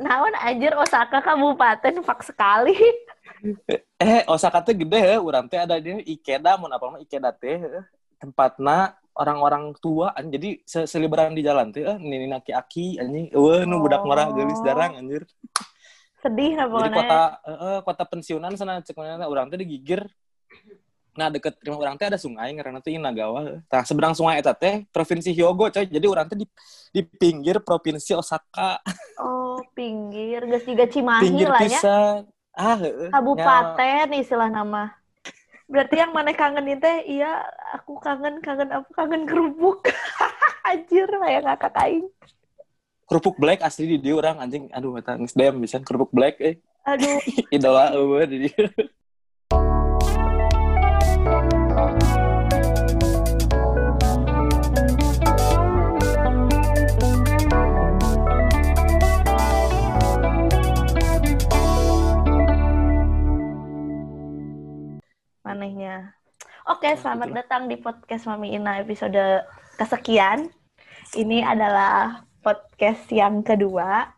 naon anjir Osaka kabupaten fak sekali. Eh, Osaka teh gede ya, urang teh ada di Ikeda, mun apa mah Ikeda teh tempatna orang-orang tua an jadi se seliberan di jalan teh eh, nini aki-aki anjing eueuh nu budak marah geulis darang anjir. Sedih lah Jadi pokoknya. kota eh, kota pensiunan sana cek mana urang teh digigir Nah, deket rumah orang teh ada sungai karena teh Inagawa. Nah, seberang sungai eta teh provinsi Hyogo, coy. Jadi orang teh di, di pinggir provinsi Osaka. Oh, pinggir. Geus juga Cimahi pinggir lah ya. Ah. Kabupaten istilah nama. Berarti yang mana kangenin teh, iya aku kangen, kangen apa? Kangen kerupuk. Anjir, kayak ngakak aing. kerupuk black asli di dia orang anjing aduh eta geus dem bisa kerupuk black eh Aduh, idola eueuh di dia manehnya. Oke, Nah, selamat itulah. datang di podcast Mami Ina episode kesekian. Ini adalah podcast yang kedua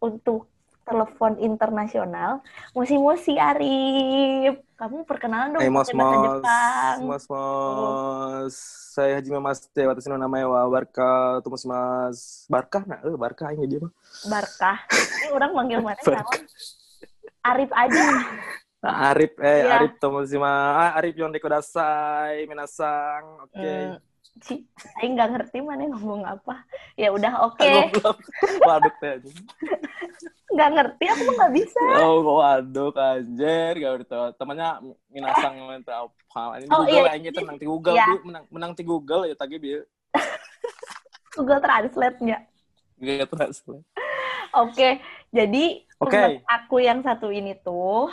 untuk telepon internasional. Musi-musi Arif. Kamu perkenalan dong Hey mos mos Jepang. mos mos saya Haji Mas Teh atas namanya wa barka tuh mas mas barkah nah eh barkah ini dia mah Barkah. Ini orang manggil mana? Arif aja. Nah, Arif eh Iya. Arif mas ah, Arif yon dekudasai minasang oke Hmm, Ci, Aing nggak ngerti mana ngomong apa. Ya udah oke. Goblok. Waduh teh anjing. Nggak ngerti, aku mah nggak bisa. Oh, waduh anjir, gak udah temannya minasang minta apa. Ini Oh, Google iya. aja itu menang di Google, Iya. Bu. menang menang di Google ya tadi bieu. Google Translate-nya. Gitu asli. Oke, jadi Oke. teman aku yang satu ini tuh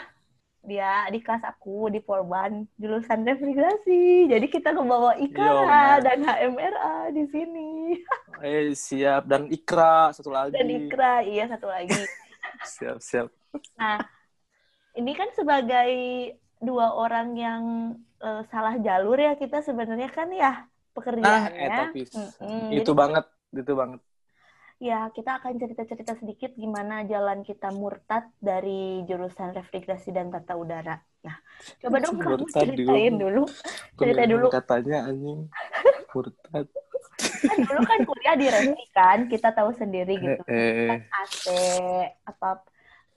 dia di kelas aku di Polban jurusan refrigerasi. Jadi kita ngebawa IKA Iya, benar. dan HMRA di sini Eh siap dan Ikra satu lagi. dan Ikra iya satu lagi. Siap siap. Nah, ini kan sebagai dua orang yang eh, salah jalur ya kita sebenarnya kan ya Ah, pekerjaannya. eta pis. Mm-mm. Itu Jadi, banget, itu banget. Ya kita akan cerita-cerita sedikit gimana jalan kita murtad dari jurusan refrigerasi dan tata udara. Nah, coba dong kamu ceritain dulu. Cerita dulu. Katanya anjing. Murtad. Kan dulu kan kuliah di refri kan, kita tahu sendiri gitu. Eh, Kan AC, apa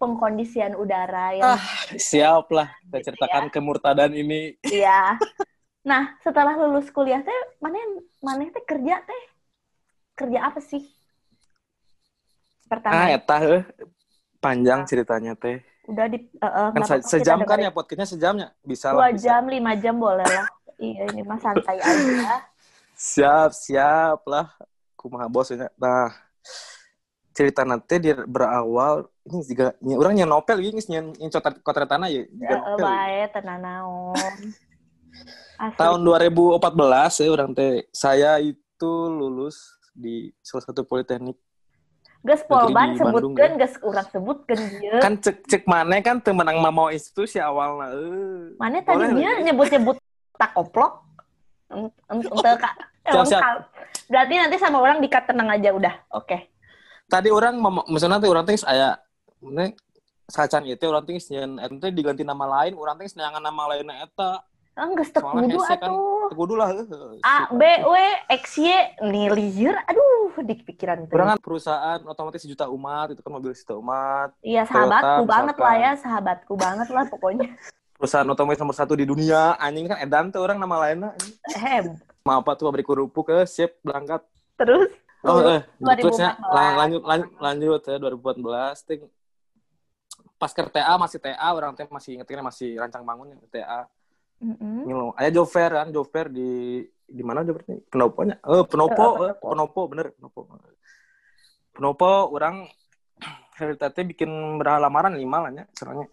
pengkondisian udara yang Ah, siap lah. Kita ceritakan kemurtadan ini. Iya. Nah, setelah lulus kuliah teh, mana mana teh kerja teh? Kerja apa sih? Pertama, Ah, eta heuh. Panjang ceritanya teh. udah di eh, eh, Kan se- sejam kan ya podcastnya sejamnya. Bisa Dua lah. bisa. jam, lima jam boleh lah. iya, ini mah santai aja. Siap, siap lah. Kumaha bosnya. Nah, cerita nanti dia berawal ini juga ny- orang yang novel ini nyen nyen cotat kota tanah ya juga Eh, eh, novel. bae tenan naon. Tahun 2014 ya orang teh saya itu lulus di salah satu politeknik. Geus polban Negeri di Bandung, sebutkeun, geus urang sebutkeun dieu. Kan cek cek mana kan teu menang mau institusi awalnya. Eh. Mana tadinya lagi. nyebut-nyebut tak koplok? Ente, Kak. Berarti nanti sama orang dikat tenang aja udah. Oke. Tadi orang misalnya teh orang teh aya ne sacan itu orang teh nyen ente diganti nama lain, orang teh neangan nama lainnya eta. Enggak Soalnya kudu hese kan atuh. Kudu lah. heuh. A, B, W, X, Y, nih liar. Aduh, di pikiran tuh. Orang kan perusahaan otomatis sejuta umat, itu kan mobil sejuta umat. Iya, sahabatku Toyota, banget lah misalkan. ya. Sahabatku banget lah pokoknya. Perusahaan otomotif nomor satu di dunia, anjing kan edan tuh orang nama lainnya. Eh, Mau apa tuh pabrik kerupuk ke sip berangkat. terus? Oh, eh, 2014. terusnya lang- lanjut lanjut lanjut ya 2014 ting pas ke TA masih TA orang teh masih ingetin masih rancang bangun ya TA Mm-mm. Ngilo. Aya Jover kan, Jover di di mana Jover nih? Penoponya. Eh, Penopo, Eh, eh, Penopo bener, Penopo. Penopo orang Heritage bikin berapa lamaran lima lah ya,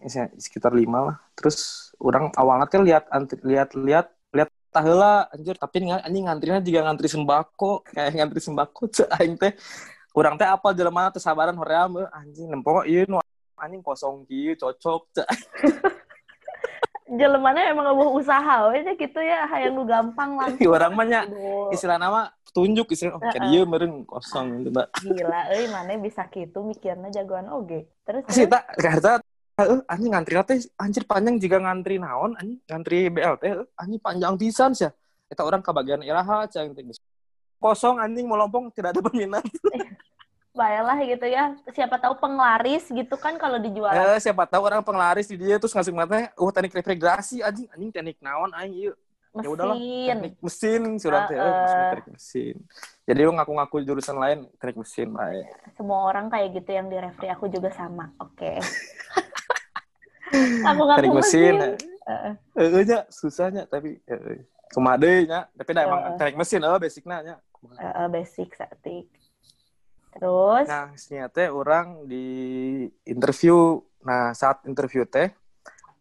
isi- sekitar lima lah. Terus orang awalnya kan lihat lihat lihat lihat tahela anjir tapi anjing ngantrinya juga ngantri sembako kayak ngantri sembako cek aing teh orang teh apa jelema teh sabaran hoream eh, anjing nempo ieu nu anjing kosong kieu cocok cek Jelemana emang nggak usaha aja gitu ya, hayang lu gampang langsung. orang mah nya istilah nama tunjuk istilah oh, kayak dia meren kosong gitu mbak. Gila, eh mana bisa gitu mikirnya jagoan oge. Terus Sih tak karena eh anjing ngantri teh anjir panjang jika ngantri naon anjing ngantri BLT eh, anjing panjang pisan sih. Kita orang ke bagian iraha cang kosong anjing melompong tidak ada peminat. Baiklah gitu ya. Siapa tahu penglaris gitu kan kalau dijual. Eh, siapa tahu orang penglaris di dia terus ngasih mata, oh teknik refrigerasi anjing anjing teknik naon anjing yuk. Ya udahlah, mesin. teknik mesin sudah Heeh. eh, teknik mesin. Jadi lu ngaku-ngaku jurusan lain teknik mesin baik. Semua orang kayak gitu yang di refri aku juga sama. Oke. aku ngaku Teknik mesin. mesin. Eh, eh, nya susahnya tapi eh, kumade nya, tapi dah emang teknik mesin eh basicnya nya. Heeh, basic statik. Terus Nah, ternyata orang di interview. Nah, saat interview teh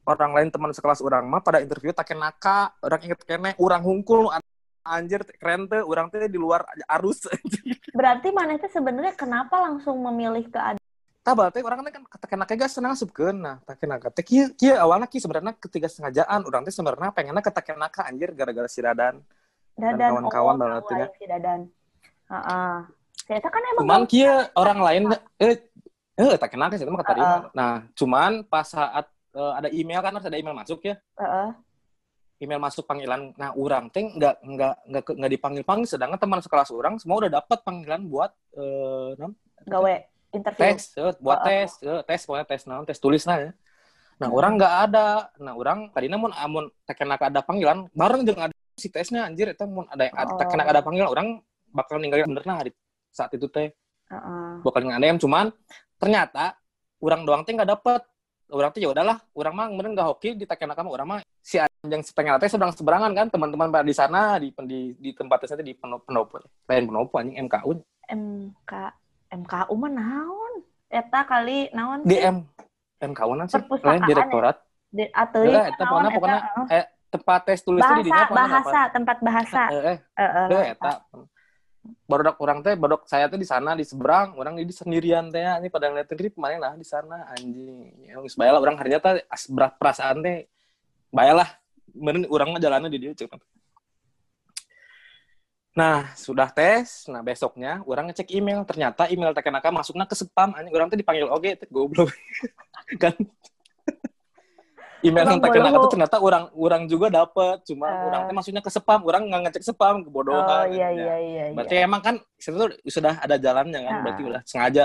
orang lain teman sekelas orang mah pada interview tak naka, orang inget kene, orang hungkul anjir keren teh, orang teh di luar arus. berarti mana itu sebenarnya kenapa langsung memilih ke Tabal teh orang teh kan kata kena gak senang subkeun nah tak naka teh kieu kieu awalnya ki sebenarnya ketiga sengajaan orang teh sebenarnya pengennya ke naka anjir gara-gara si Dadan. dadan kawan-kawan oh, aing si dadan. Heeh. Ternyata kan emang Cuman kieu orang lain eh eh tak naka sih mah kata Heeh. Nah, cuman pas saat eh, ada email kan harus ada email masuk ya. Heeh. email masuk panggilan nah orang teh nggak nggak nggak nggak dipanggil panggil sedangkan teman sekelas orang semua udah dapat panggilan buat eh non, gawe interview. tes eh, buat Oh, oh. tes eh, tes pokoknya tes non tes tulis lah ya nah orang nggak ada nah orang tadi namun amun tekena ada panggilan bareng dengan ada si tesnya anjir itu mun ada Oh. tekena ada panggilan orang bakal ninggalin bener nah di saat itu teh. Heeh. bakal ngadem cuman ternyata orang doang teh nggak dapet. Orang tuh ya udahlah orang mah kemudian nggak hoki di kamu orang mah. Si anjing setengah teh seberang seberangan kan teman-teman di sana di di, di tempat teh di penopo lain penopo anjing MKU MK MKU mah naon? Eta kali naon di sih? M MKU nan sih. Perpustakaan lain direktorat. Di Heeh, eta pokoknya? pokoknya eh tempat tes tulis teh di bahasa dinya bahasa tempat bahasa. eh eh. Heeh. eh eta baru orang teh baru saya teh di sana di seberang orang di sendirian teh ini pada ngeliatin rip mana lah di sana anjing ya bae lah orang harinya teh as berat perasaan teh bae lah meureun urang mah jalannya di dieu cek Nah, sudah tes. Nah, besoknya orang ngecek email. Ternyata email teh masuknya ke spam. Anjing orang teh dipanggil oke, teh goblok. kan email yang kenaka bodoh. tuh ternyata orang orang juga dapat. Cuma Eh. orang teh masuknya ke spam. Orang nggak ngecek spam, kebodohan. Oh iya Ya. iya iya. Berarti iya. emang kan tuh sudah ada jalannya kan, Ah. berarti udah sengaja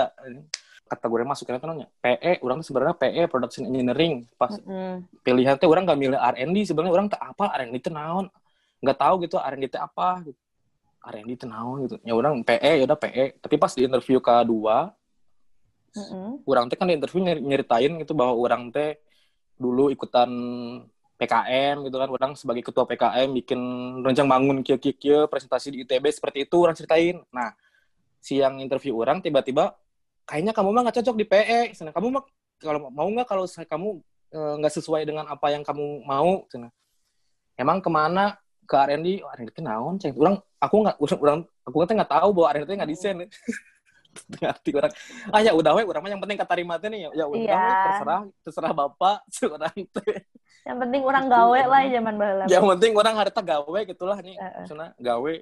kategori masuknya kan namanya PE, orang sebenarnya PE Production Engineering. Pas Mm-mm. pilihan teh orang nggak milih R&D sebenarnya orang tak apa R&D itu naon, nggak tahu gitu R&D itu apa gitu. R&D itu naon gitu. Ya orang PE ya udah PE. Tapi pas di interview kedua, Mm-mm. orang teh kan di interview nyeri- nyeritain gitu bahwa orang teh dulu ikutan PKM gitu kan orang sebagai ketua PKM bikin rencang bangun kia kia kia presentasi di ITB seperti itu orang ceritain. Nah si yang interview orang tiba-tiba kayaknya kamu mah nggak cocok di PE Sana, kamu mah kalau mau nggak kalau kamu eh, nggak sesuai dengan apa yang kamu mau? Sana. emang ke mana? Ke R&D oh, R&D itu naon ceng? Orang aku nggak orang aku kan nggak tahu bahwa R&D itu nggak desain ngerti orang ah ya udah we orang yang penting keterima teh nih ya ya udah Iya. we terserah terserah bapak seorang teh Yang penting orang gawe lah zaman baheula. yang penting orang harta gawe gitulah nih Heeh. sana gawe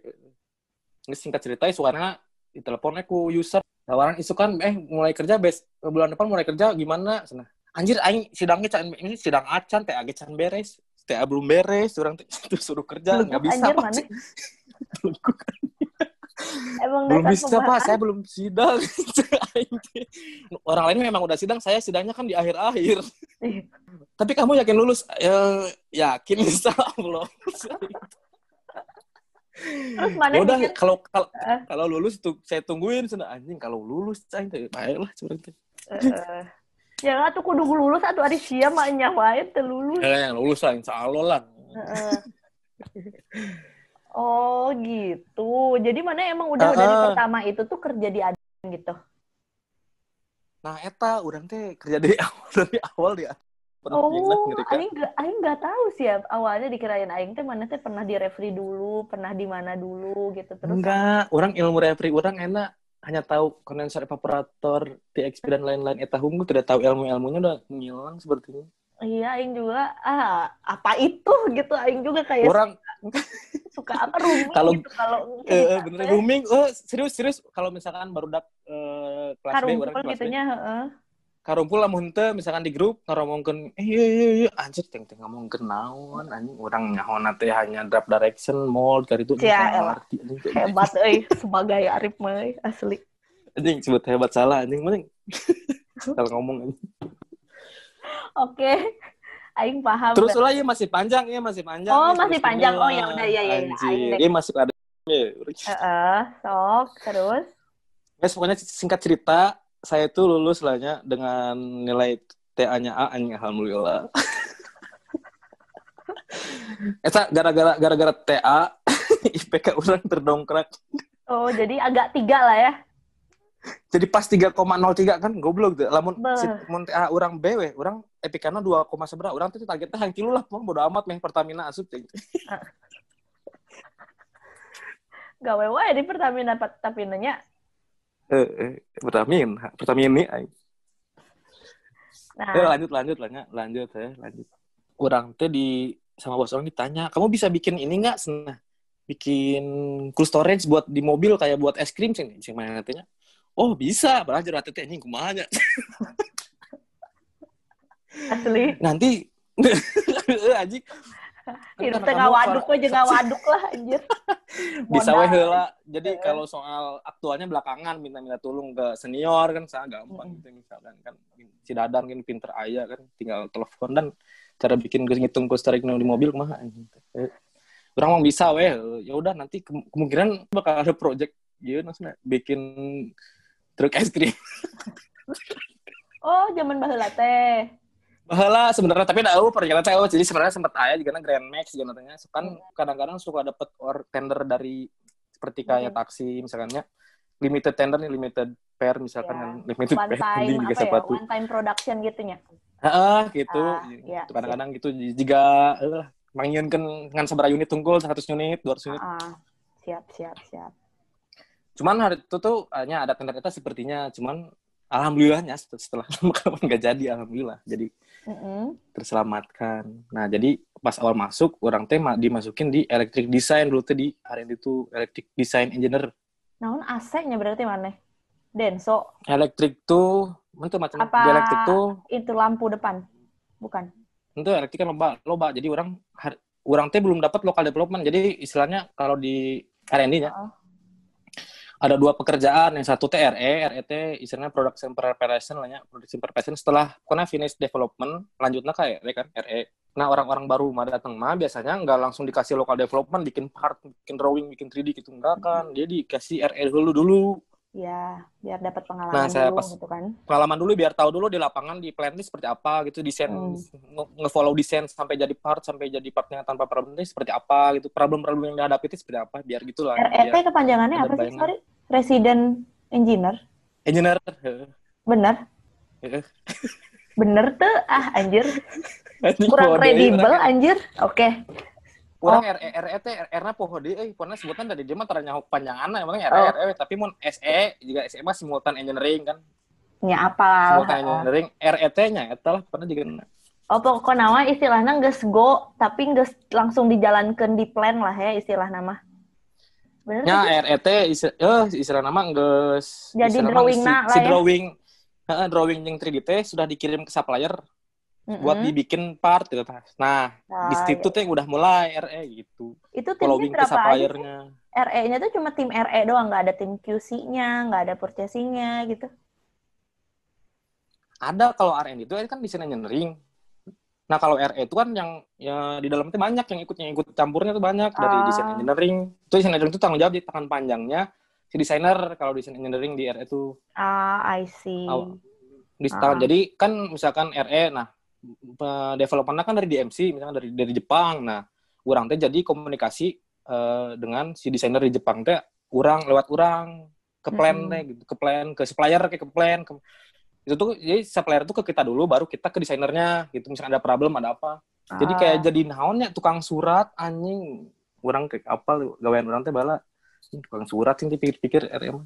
ini singkat cerita suaranya di telepon aku user tawaran isu kan eh mulai kerja bes bulan depan mulai kerja gimana sana anjir aing sidangnya can ini sidang acan teh age can beres teh belum beres orang teh terus suruh kerja nggak bisa anjir, mana? Belum- Emang belum bisa pak saya belum sidang teh. orang lain memang udah sidang saya sidangnya kan di akhir-akhir Ih, tapi kamu yakin lulus Eh, yakin insya Allah Terus mana ya udah bikin kalau kalau Eh. kalau lulus tuh saya tungguin sana anjing kalau lulus cai teh baiklah seperti Heeh. Ya atuh kudu lulus atuh ari sia mah nya wae lulus. eh yang lulus lah insya Allah lah Heeh. Oh gitu. Jadi mana emang udah dari pertama itu tuh kerja di aden gitu. nah eta orang teh kerja dari awal dari awal dia pernah Oh, kan aing gak, aing gak tahu sih ya. Awalnya dikirain aing teh mana teh pernah di referee dulu, pernah di mana dulu gitu terus. enggak orang ilmu refri orang enak hanya tahu kondensor evaporator TXP dan lain-lain eta hunggu tidak tahu ilmu ilmunya udah ngilang sepertinya Iya, Aing juga ah apa itu gitu Aing juga kayak orang suka apa rooming Kalau- gitu kalau eh, eh, bener rooming oh serius serius kalau misalkan baru dak eh, kelas B karumpul orang kelas B gitunya heeh. karumpul lamun teu misalkan di grup ngomongkeun eh iya iya iya anjir teng teng ngomongkeun naon anjing urang nyahoana teh hanya drop direction mall cari itu Cia, elah. hebat euy sebagai Arif mah asli anjing sebut hebat salah anjing mending kalau ngomong anjing. Oke Aing paham terus ulah ya masih panjang ya masih panjang Oh, ya, masih panjang. Oh, ya udah, ya, ya, ya. Aing ya masih ada ya. Heeh, sok terus Guys, pokoknya singkat cerita, saya tuh lulus lahnya dengan nilai TA-nya A, alhamdulillah. Eta gara-gara gara-gara TA, IPK orang terdongkrak. oh jadi agak tiga lah ya Jadi pas 3,03 kan goblok tuh. Lamun si mun TA orang BW, orang IPK-na 2, seberapa. Orang tuh targetnya yang kilo lah, pokoknya bodo amat meh Pertamina asup teh. gawe wae di Pertamina tapi nanya Eh, eh, Pertamina, Pertamina ini. nah Eh, lanjut lanjut lanjut lanjut ya lanjut orang teh di sama bos orang ditanya kamu bisa bikin ini nggak senah bikin cool storage buat di mobil kayak buat es krim sih sih mana katanya oh bisa. Padahal jerat teh anjing kumaha nya. asli. Nanti. Anjing. Hidup Karena tengah waduk aja nggak waduk lah anjir. bisa Modal. we heula. Jadi kalau soal aktualnya belakangan minta-minta tolong ke senior kan saya gampang gitu misalkan kan. Si Dadan kan pinter ayah kan. Tinggal telepon dan cara bikin ngitung cool storage di mobil Eh, orang mau bisa weh ya udah nanti ke- kemungkinan bakal ada project gitu maksudnya. Bikin truk es krim Oh, zaman baheula teh. Bahala sebenarnya tapi tahu perjalanan saya jadi sebenarnya sempat ayah juga Grand Max juga katanya kan kadang-kadang suka dapat or tender dari seperti kayak Hmm. taksi misalkannya limited tender nih limited pair misalkan Ya. kan limited One pair time juga apa ya? sepatu One time production gitunya. ah gitu Ah, iya, kadang-kadang gitu jika eh mangieunkeun ngan sabaraha unit tunggul 100 unit 200 unit Ah, siap siap siap. Cuman hari itu tuh hanya ada itu sepertinya cuman alhamdulillahnya setelah kapan nggak jadi alhamdulillah jadi Mm-mm. terselamatkan. Nah, jadi pas awal masuk orang teh ma- dimasukin di electric design dulu tuh di hari itu electric design engineer. Naon AC-nya berarti mana? Denso Electric tuh itu macam Apa- di electric tuh itu lampu depan. Bukan. itu electric kan loba loba. Jadi orang orang teh belum dapat local development. Jadi istilahnya kalau di R&D nya Heeh. Ada dua pekerjaan yang satu TRE, RET istilahnya production preparation lah ya, production preparation setelah pokoknya finish development lanjutnya ke RE kan, RE. Nah orang-orang baru mah datang mah biasanya nggak langsung dikasih local development, bikin part, bikin drawing, bikin 3D gitu enggak kan, dia dikasih RE dulu dulu Ya, biar dapat pengalaman Nah, saya dulu pas- gitu kan. pengalaman dulu biar tahu dulu di lapangan di plan list seperti apa gitu desain Hmm. nge- nge-follow desain sampai jadi part sampai jadi partnya tanpa problem seperti apa gitu problem-problem yang dihadapi itu seperti apa biar gitulah RET kepanjangannya apa sih? Sorry. Resident Engineer. engineer Bener? Heeh. Bener tuh? Ah, anjir. Kurang kredibel, anjir. Oke. Orang Oh. RE RET R na poho deui euy pokona sebutan dari dia mah tara panjanganna emang RE Oh. RE tapi mun SE juga SE mah simultan engineering kan Ya apa simultan engineering RET nya eta lah pokona juga Oh, pokoknya nama istilahnya nggak go, tapi nggak langsung dijalankan di plan lah ya istilah nama. Bener sih? RET is- eh istilah nama geus Jadi drawing si, na si lah ya. drawing heeh, drawing yang 3D teh sudah dikirim ke supplier buat Mm-mm. dibikin part gitu. Nah, Nah, di situ teh udah mulai RE gitu. itu timnya Following ke suppliernya. RE-nya tuh cuma tim RE doang, nggak ada tim QC-nya, nggak ada purchasing-nya gitu. Ada kalau R&D itu kan desain engineering. Nah kalau RE itu kan yang ya di dalamnya banyak yang ikut yang ikut campurnya tuh banyak dari Ah. desain engineering. Itu desain engineering itu tanggung jawab di tangan panjangnya si desainer kalau desain engineering di RE itu. Ah, I see. Aw- Di Ah. Jadi kan misalkan RE, nah pe- developernya kan dari DMC, misalkan dari dari Jepang. Nah, orang teh jadi komunikasi eh, dengan si desainer di Jepang teh, orang lewat orang ke plan Mm-mm. teh gitu, ke plan, ke supplier kayak ke plan, ke, itu tuh jadi supplier tuh ke kita dulu baru kita ke desainernya gitu. Misalnya ada problem ada apa. Jadi kayak Ah, jadi naonnya tukang surat anjing. Orang kayak apa gawean orang teh bala. Tukang surat sih pikir-pikir RM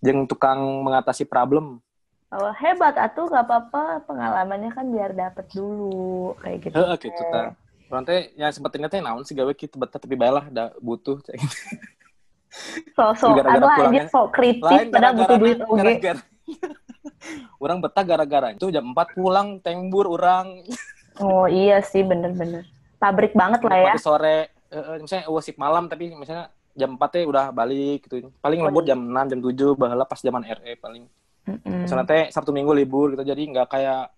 yang tukang mengatasi problem. Oh, hebat atuh gak apa-apa. Pengalamannya kan biar dapet dulu. Kayak gitu. Heeh, gitu ta. Orang teh ya sempat inget teh naon sih gawe gitu betah tapi baiklah da butuh. Cek. So so Gara-gara aduh anjir so kritis padahal butuh duit oge. Orang betah gara-gara itu jam 4 pulang tembur orang Oh iya sih bener-bener. Pabrik banget lah ya. Sore eh, misalnya wasip malam tapi misalnya jam 4 teh udah balik gitu. Paling lembur jam 6 jam 7 bahala pas zaman RE paling. Misalnya teh Sabtu Minggu libur gitu jadi nggak kayak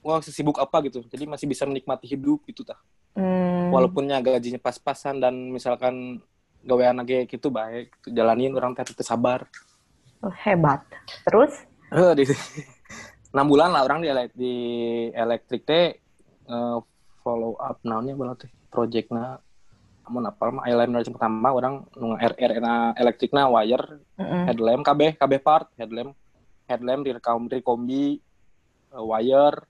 wah sesibuk apa gitu. Jadi masih bisa menikmati hidup gitu tah. Hmm. Walaupunnya gajinya pas-pasan dan misalkan gawean lagi gitu baik gitu. jalanin orang teh tetep sabar. Oh, hebat. Terus? Eh, di enam bulan lah orang di, elek- di elektrik teh eh, follow up naonnya bala teh projectna. Amun apal mah eyeliner yang pertama orang nu RR na elektrikna wire Mm-mm. headlamp KB KB part headlamp headlamp direkam dari kombi eh, wire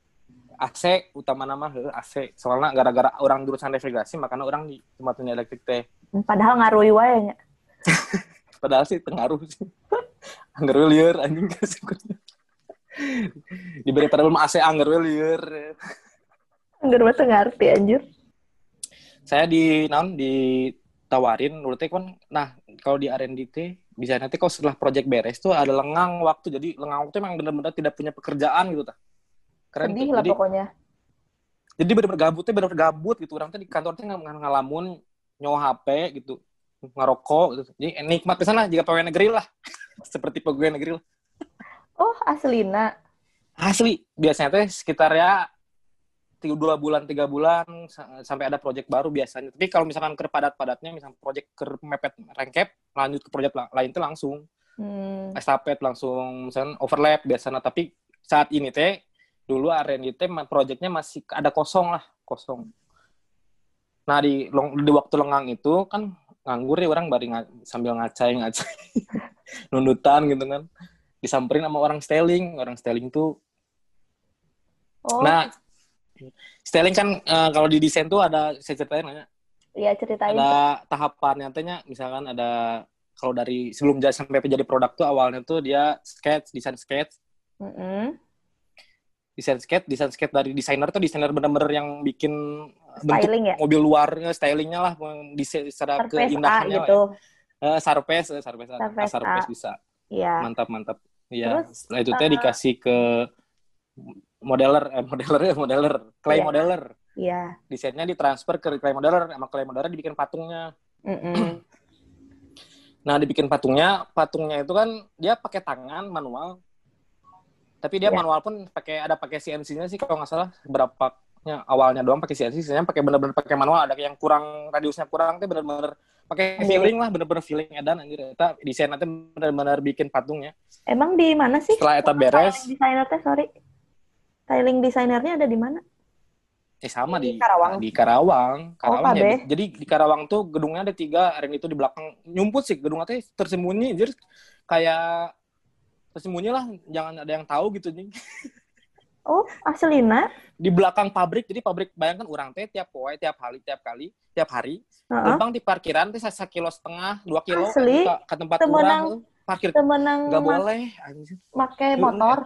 AC utama nama heuh, AC soalnya gara-gara orang jurusan refrigerasi makanya orang di tempat ini elektrik teh. Padahal ngaruhi wae padahal sih pengaruh sih anggar we lieur anjing diberi problem AC anggar we lieur Enggak mah ngerti anjir. saya di naon ditawarin teh kan nah kalau di R&D bisa nanti kalau setelah project beres tuh ada lengang waktu. Jadi lengang waktu emang benar-benar tidak punya pekerjaan gitu tah. Keren Sedih tuh. lah jadi pokoknya. jadi benar-benar gabut teh benar-benar gabut gitu. Orang teh di kantor teh ngal- ngalamun nyawa HP gitu ngerokok gitu. Jadi nikmat ke sana jika pegawai negeri lah seperti pegawai negeri lah. Oh, aslina. asli biasanya teh sekitar ya dua bulan tiga bulan sa- sampai ada project baru biasanya. Tapi kalau misalkan ke padat-padatnya misalkan project ke mepet rengkep lanjut ke la- lain tuh langsung. Hmm. estafet langsung misalkan overlap biasanya. Tapi saat ini teh dulu R&D teh projectnya masih ada kosong lah kosong. Nah di long- di waktu lengang itu kan nganggur ya orang bari nga- sambil ngacai ngacai nundutan gitu kan disamperin sama orang styling orang styling tuh Oh, Nah, styling kan eh, kalau di desain tuh ada saya ceritain nanya, iya ceritain. ada tahapan nyatanya misalkan ada kalau dari sebelum jadi sampai jadi produk tuh awalnya tuh dia sketch, desain sketch, Mm-mm. desain sketch, desain sketch dari desainer tuh desainer bener-bener yang bikin bentuk Styling ya? mobil luarnya, stylingnya lah, desain secara keindahannya gitu. ya. Eh, Sarpes, eh, Sarpes, ah, Surface Sarpes A. bisa, Iya. mantap mantap. Iya, Terus, setelah itu teh eh, dikasih ke modeler, eh modeler ya modeler, clay Iya. modeler. Iya. desainnya ditransfer ke clay modeler sama clay modeler dibikin patungnya nah dibikin patungnya patungnya itu kan dia pakai tangan manual tapi dia Iya. manual pun pakai ada pakai CNC-nya sih kalau nggak salah berapa awalnya doang pakai CNC sisanya pakai bener-bener pakai manual ada yang kurang radiusnya kurang tuh bener-bener pakai feeling lah bener-bener feeling edan anjir eta desain nanti bener-bener bikin patungnya Emang di mana sih? setelah eta beres desainer teh, sorry. Styling desainernya ada di mana? eh sama Di di Karawang. di Karawang Karawang ya. KB. jadi di Karawang tuh gedungnya ada tiga yang itu di belakang nyumput sih gedungnya teh tersembunyi jadi kayak tersembunyi lah jangan ada yang tahu gitu nih Oh, aslina? di belakang pabrik jadi pabrik bayangkan orang teh tiap poe tiap hari tiap kali tiap hari Heeh. numpang di parkiran teh satu kilo setengah dua kilo Asli? ke, ke tempat Temenang. orang parkir Temenang nggak boleh pakai motor.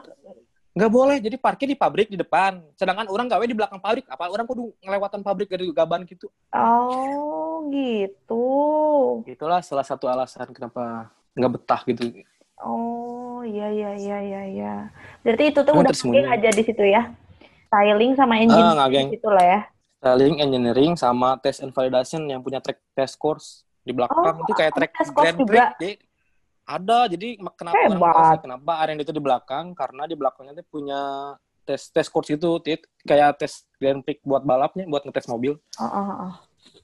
nggak boleh jadi parkir di pabrik di depan sedangkan orang gawe di belakang pabrik apa orang kudu ngelewatan pabrik dari gaban gitu Oh, gitu. itulah salah satu alasan kenapa nggak betah gitu Oh, iya iya iya iya iya. Berarti itu tuh udah pakai aja di situ ya. Styling sama Ah, di situ lah ya. styling engineering sama test and validation yang punya track test course di belakang Oh, itu kayak track test course grand juga? prix Jadi, ada jadi kenapa orang kenapa R&D itu di belakang karena di belakangnya tuh punya tes tes course itu tit kayak tes grand prix buat balapnya buat ngetes mobil Oh, oh, oh.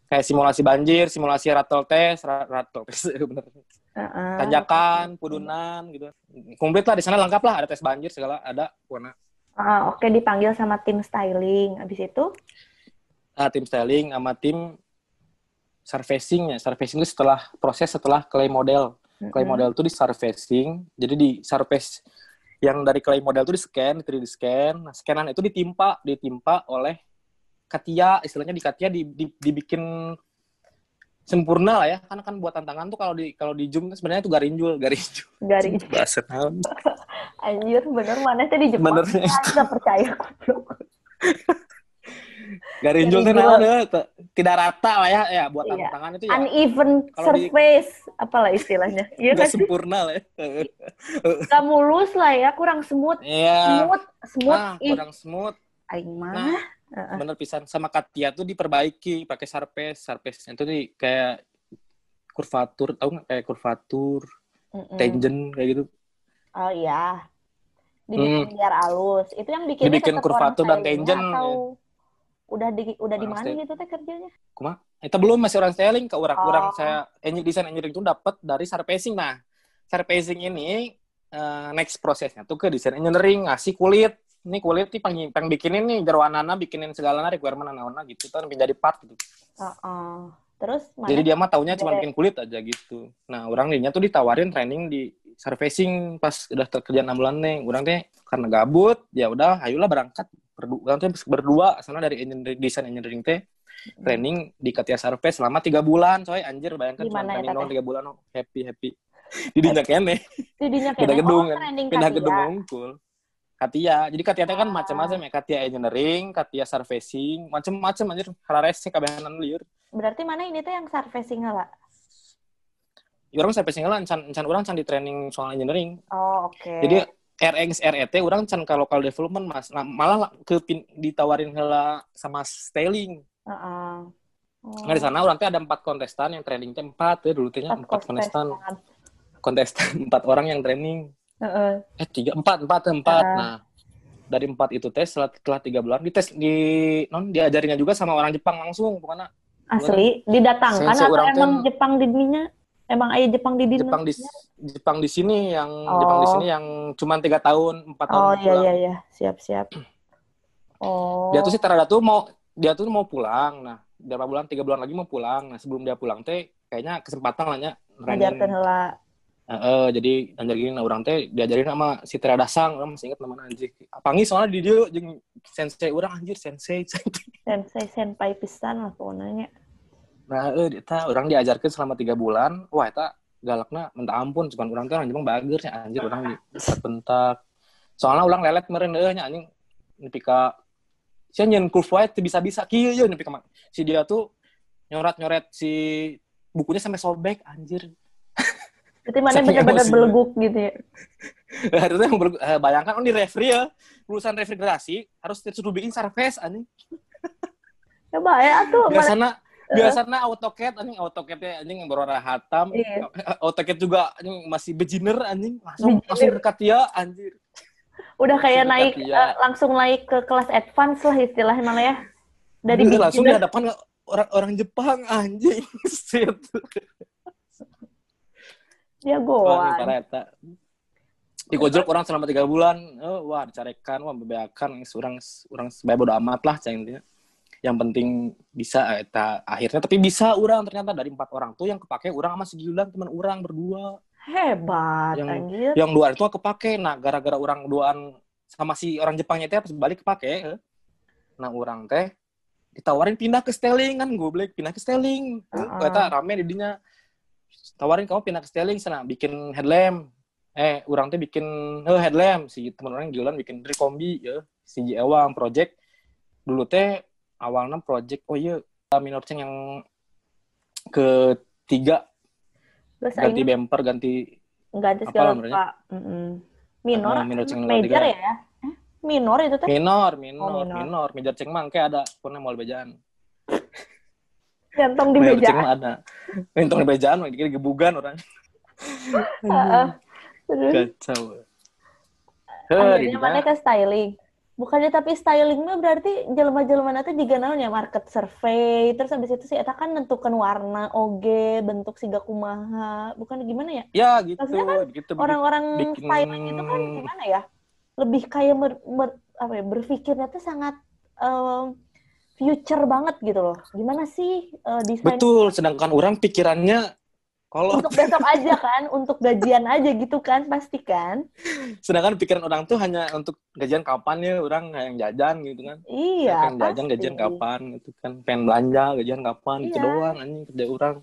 kayak simulasi banjir simulasi rattle test ra- rattle test bener Heeh. tanjakan pudunan gitu. Komplit lah di sana lengkap lah. Ada tes banjir segala ada warna. Ah, oke dipanggil sama tim styling. Habis itu? Nah, tim styling sama tim surfacing ya. Surfacing itu setelah proses setelah clay model. Clay Mm-mm. model itu di surfacing. Jadi di surface yang dari clay model itu di scan di 3D scan. Nah scanan itu ditimpa ditimpa oleh katia. Istilahnya di katia di, di- dibikin sempurna lah ya karena kan buat tantangan tuh kalau di kalau di zoom sebenarnya tuh garinjul garinjul Garing. bahasa naon Anjir, bener mana teh di Jepang. Bener. Nggak percaya goblok. garinjul teh Garinjul. naon tidak rata lah ya ya buat Iya. tantangan itu ya Uneven Kalau di- surface, apalah istilahnya. Iya nggak kan sih? sempurna lah ya Nggak mulus lah ya, kurang smooth. Iya. Smooth, smooth. ah kurang smooth aing mah. Nah, Heeh. bener pisan sama Katia tuh diperbaiki pakai Sharpes Sharpes itu di kayak kurvatur tahu nggak kayak kurvatur Mm-mm. tangent kayak gitu Oh iya. Dibikin Hmm. biar halus. Itu yang bikin Dibikin kurvatur dan tangent, atau udah di udah di mana gitu teh kerjanya? Kuma itu belum masih orang styling ke orang-orang Oh. saya engineer desain engineering itu dapat dari Sharpesing nah Sharpesing ini eh, next prosesnya tuh ke desain engineering ngasih kulit ini kulit nih pang, pang bikinin nih jerwanana bikinin segala requirement anak gitu kan menjadi part gitu Heeh. Terus mana? Jadi dia mah taunya cuma bikin kulit aja gitu. Nah, orang dinya tuh ditawarin training di surfacing pas udah kerja 6 bulan nih. Orang teh karena gabut, ya udah ayolah berangkat berdua. Orang teh berdua sana dari engineering desain engineering teh training di Katia Surface selama tiga bulan, coy. Anjir, bayangkan Di cuma mana ya, training doang tiga bulan, oh, happy happy. Di dinya kene, Tidinya beda kene. gedung oh, kan. pindah gedung unggul. Katia, jadi Katia teh kan macam-macam ya. Katia engineering, Katia surfacing, macam-macam anjir. Hararese kabehanan liur. Berarti mana ini teh yang surfacing lah? Ya, orang surfacing lah, encan, encan orang can di training soal engineering. Oh, oke. Jadi RX RET orang can ke local development mas Nah, malah lah ke pin- ditawarin hela sama styling. Heeh. Oh, Nah di sana orang teh ada empat kontestan yang training teh empat ya dulu tehnya empat kontestan. kontestan empat orang yang training Heeh. eh tiga empat empat empat Ah. nah dari empat itu tes setelah, setelah tiga bulan dites di non diajarinnya juga sama orang Jepang langsung pokoknya Asli didatangkan atau emang teh- Jepang di dinya? Emang ayah Jepang di dinya? Jepang di Jepang di sini yang Oh. Jepang di sini yang cuma tiga tahun empat tahun Oh iya iya iya, siap-siap. Oh. dia tuh sih terada tuh mau dia tuh mau pulang nah berapa bulan tiga bulan lagi mau pulang nah sebelum dia pulang teh kayaknya kesempatan lah nya ngajarkeun training Heeh, jadi ngajarin nah, orang teh diajarin sama si Terada Sang orang masih ingat namanya anjir panggil soalnya di dia jeung sensei orang anjir sensei Sensei. Senpai pisan lah pokoknya. nah eh eta orang diajarkan selama tiga bulan. Wah eta galakna minta ampun cuman orang teh orang Jepang bager nya anjir orang di bentak soalnya orang lelet meren eueuh nya anjing. Nepi ka sia kurve wae teu bisa-bisa kieu ye nepi ka si dia tuh nyoret-nyoret si bukunya sampai sobek anjir Berarti mana emosi. beleguk gitu ya. harusnya yang eh, bayangkan on di referee ya lulusan refrigerasi harus disuruh bikin surface anjing Ya bahaya tuh. biasanya biasanya AutoCAD anjing AutoCAD anjing yang berwarna hitam Iya. AutoCAD juga anjing masih beginner anjing langsung Beginner. langsung dekat dia anjir Udah kayak naik dia. eh, langsung naik ke kelas advance lah istilahnya malah ya. Dari Iya, langsung di hadapan orang orang Jepang anjing Shit. dia Wah, ini goan. parah eta. di gojlok orang selama tiga bulan oh, wah dicarekan wah bebeakan orang orang sebaik bodo amat lah cah intinya yang penting bisa eta akhirnya tapi bisa orang ternyata dari empat orang tuh yang kepake orang sama segilan teman orang berdua Hebat Yang- anjir. yang dua itu kepake nah gara-gara orang duaan sama si orang Jepangnya teh pas balik kepake eh. nah orang teh ditawarin pindah ke styling kan gue beli pindah ke styling Heeh. kata rame di dinya tawarin kamu pindah ke styling sana bikin headlamp eh orang teh bikin eh, headlamp si teman orang Gilan bikin dari kombi ya si Ewang project dulu teh awalnya project oh iya minor change yang ketiga Terus ganti aing bumper ganti ganti apa segala. Mm-mm. Minor, Ah, minor ceng major ya? Eh, minor itu teh? minor minor Oh, minor. minor major ceng mangke ada pernah mau bejaan Gantong di meja. mah ada. Mentong di bejaan mah dikira gebugan orang. Heeh. Terus? Kacau. Akhirnya mana ke styling. Bukannya tapi styling mah berarti jelema-jelema nanti juga naonnya market survey. Terus habis itu sih eta kan nentukan warna oge bentuk siga kumaha bukan gimana ya? Ya gitu. Maksudnya kan gitu orang-orang bikin- styling itu kan gimana ya? Lebih kayak ber- ber- apa ya berpikirnya tuh sangat em, future banget gitu loh gimana sih eh, desain betul sedangkan orang pikirannya kalau untuk besok aja kan untuk gajian aja gitu kan pasti kan sedangkan pikiran orang tuh hanya untuk gajian kapan ya orang yang jajan gitu kan iya pengen jajan pasti. gajian kapan gitu kan pengen belanja gajian kapan itu Iya. doang anjing kerja orang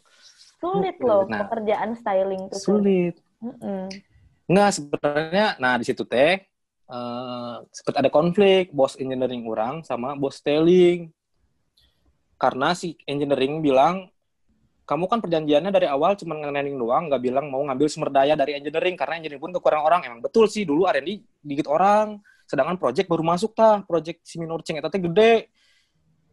Sulit loh Nah. pekerjaan styling tuh. sulit Mm-mm. Nggak sebenarnya nah di situ teh eh sempat ada konflik bos engineering orang sama bos styling karena si engineering bilang kamu kan perjanjiannya dari awal cuma ngenending doang nggak bilang mau ngambil sumber daya dari engineering karena engineering pun kekurangan orang. Emang betul sih dulu R&D dikit orang sedangkan project baru masuk tah project si minor ceng eta teh gede.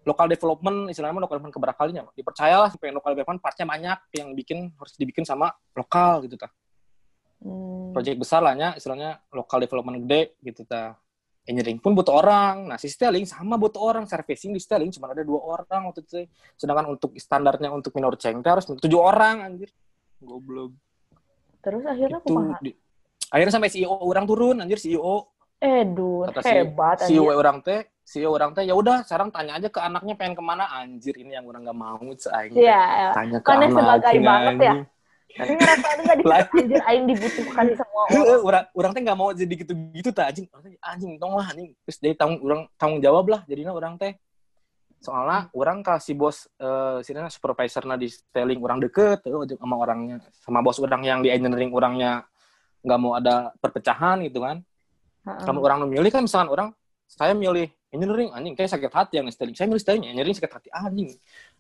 Local development istilahnya local development keberapa kalinya dipercayalah supaya local development partnya banyak yang bikin harus dibikin sama lokal gitu tah. Hmm. project besar lah nya istilahnya local development gede gitu ta engineering pun butuh orang. Nah si styling sama butuh orang. Servicing di styling cuma ada dua orang waktu itu sedangkan untuk standarnya untuk minor teh harus tujuh orang anjir. Goblok. Terus akhirnya aku itu di- akhirnya sampai CEO orang turun anjir CEO Eh, kata si hebat CEO anjir. orang teh CEO orang teh ya udah sekarang tanya aja ke anaknya pengen ke mana. Anjir ini yang orang nggak mau aing Iya, tanya ke Karena sebagai anaknya banget ya. Tapi ngerasa itu Lah. dikasih anjir aing dibutuhkan semua orang. Orang orang teh nggak mau jadi gitu-gitu tah anjing. Anjing tong lah anjing. Terus jadi tanggung orang tanggung jawab lah jadinya orang teh. Soalnya orang kasih bos eh sini supervisor di styling orang deket eh, sama orangnya sama bos orang yang di engineering orangnya nggak mau ada perpecahan gitu kan. Heeh. kamu orang memilih kan misalkan orang saya milih engineering anjing kayak sakit hati yang styling saya milih styling engineering sakit hati anjing.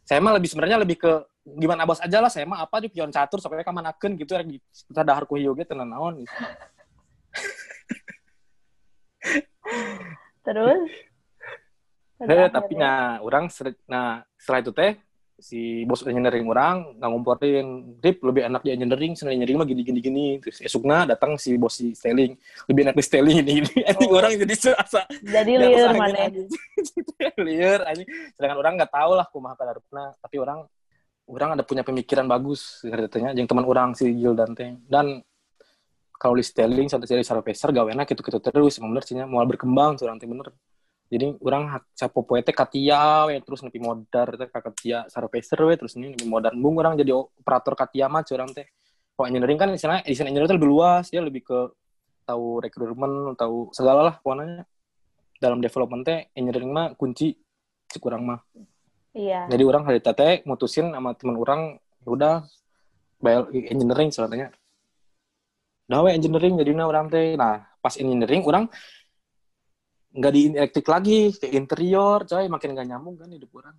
Saya mah lebih sebenarnya lebih ke gimana bos aja lah saya mah apa di pion catur sampai kamanakeun gitu ya di kita dahar ku hieu ge tenan naon gitu. Terus? Terus tapi nah orang nah setelah itu teh si bos engineering orang nggak ngumporin Rip lebih enak di engineering senang engineering mah gini gini gini terus esukna datang si bos si styling lebih enak di styling ini ini Oh. orang jadi serasa jadi terus mana? liur anjing sedangkan orang nggak tahu lah kumaha kadarupna tapi orang orang ada punya pemikiran bagus katanya yang teman orang si Gil Dante dan kalau di styling sampai jadi sarpeser gawena gitu gitu terus emang bener sih nya, mau berkembang tuh nanti bener. Jadi orang sapo poete katia we terus nepi modar teh ka katia sarpeser we terus ini nepi modar. Bung orang jadi operator katia mah curang teh. Kalau engineering kan istilahnya desain engineering itu lebih luas dia lebih ke tahu rekrutmen tahu segala lah pokoknya. Dalam development teh engineering mah kunci si kurang mah Iya. jadi orang hari tete mutusin sama teman orang ya udah bayar engineering sebenarnya nah we engineering jadinya orang teh nah pas engineering orang nggak di elektrik lagi ke interior coy makin nggak nyambung kan hidup orang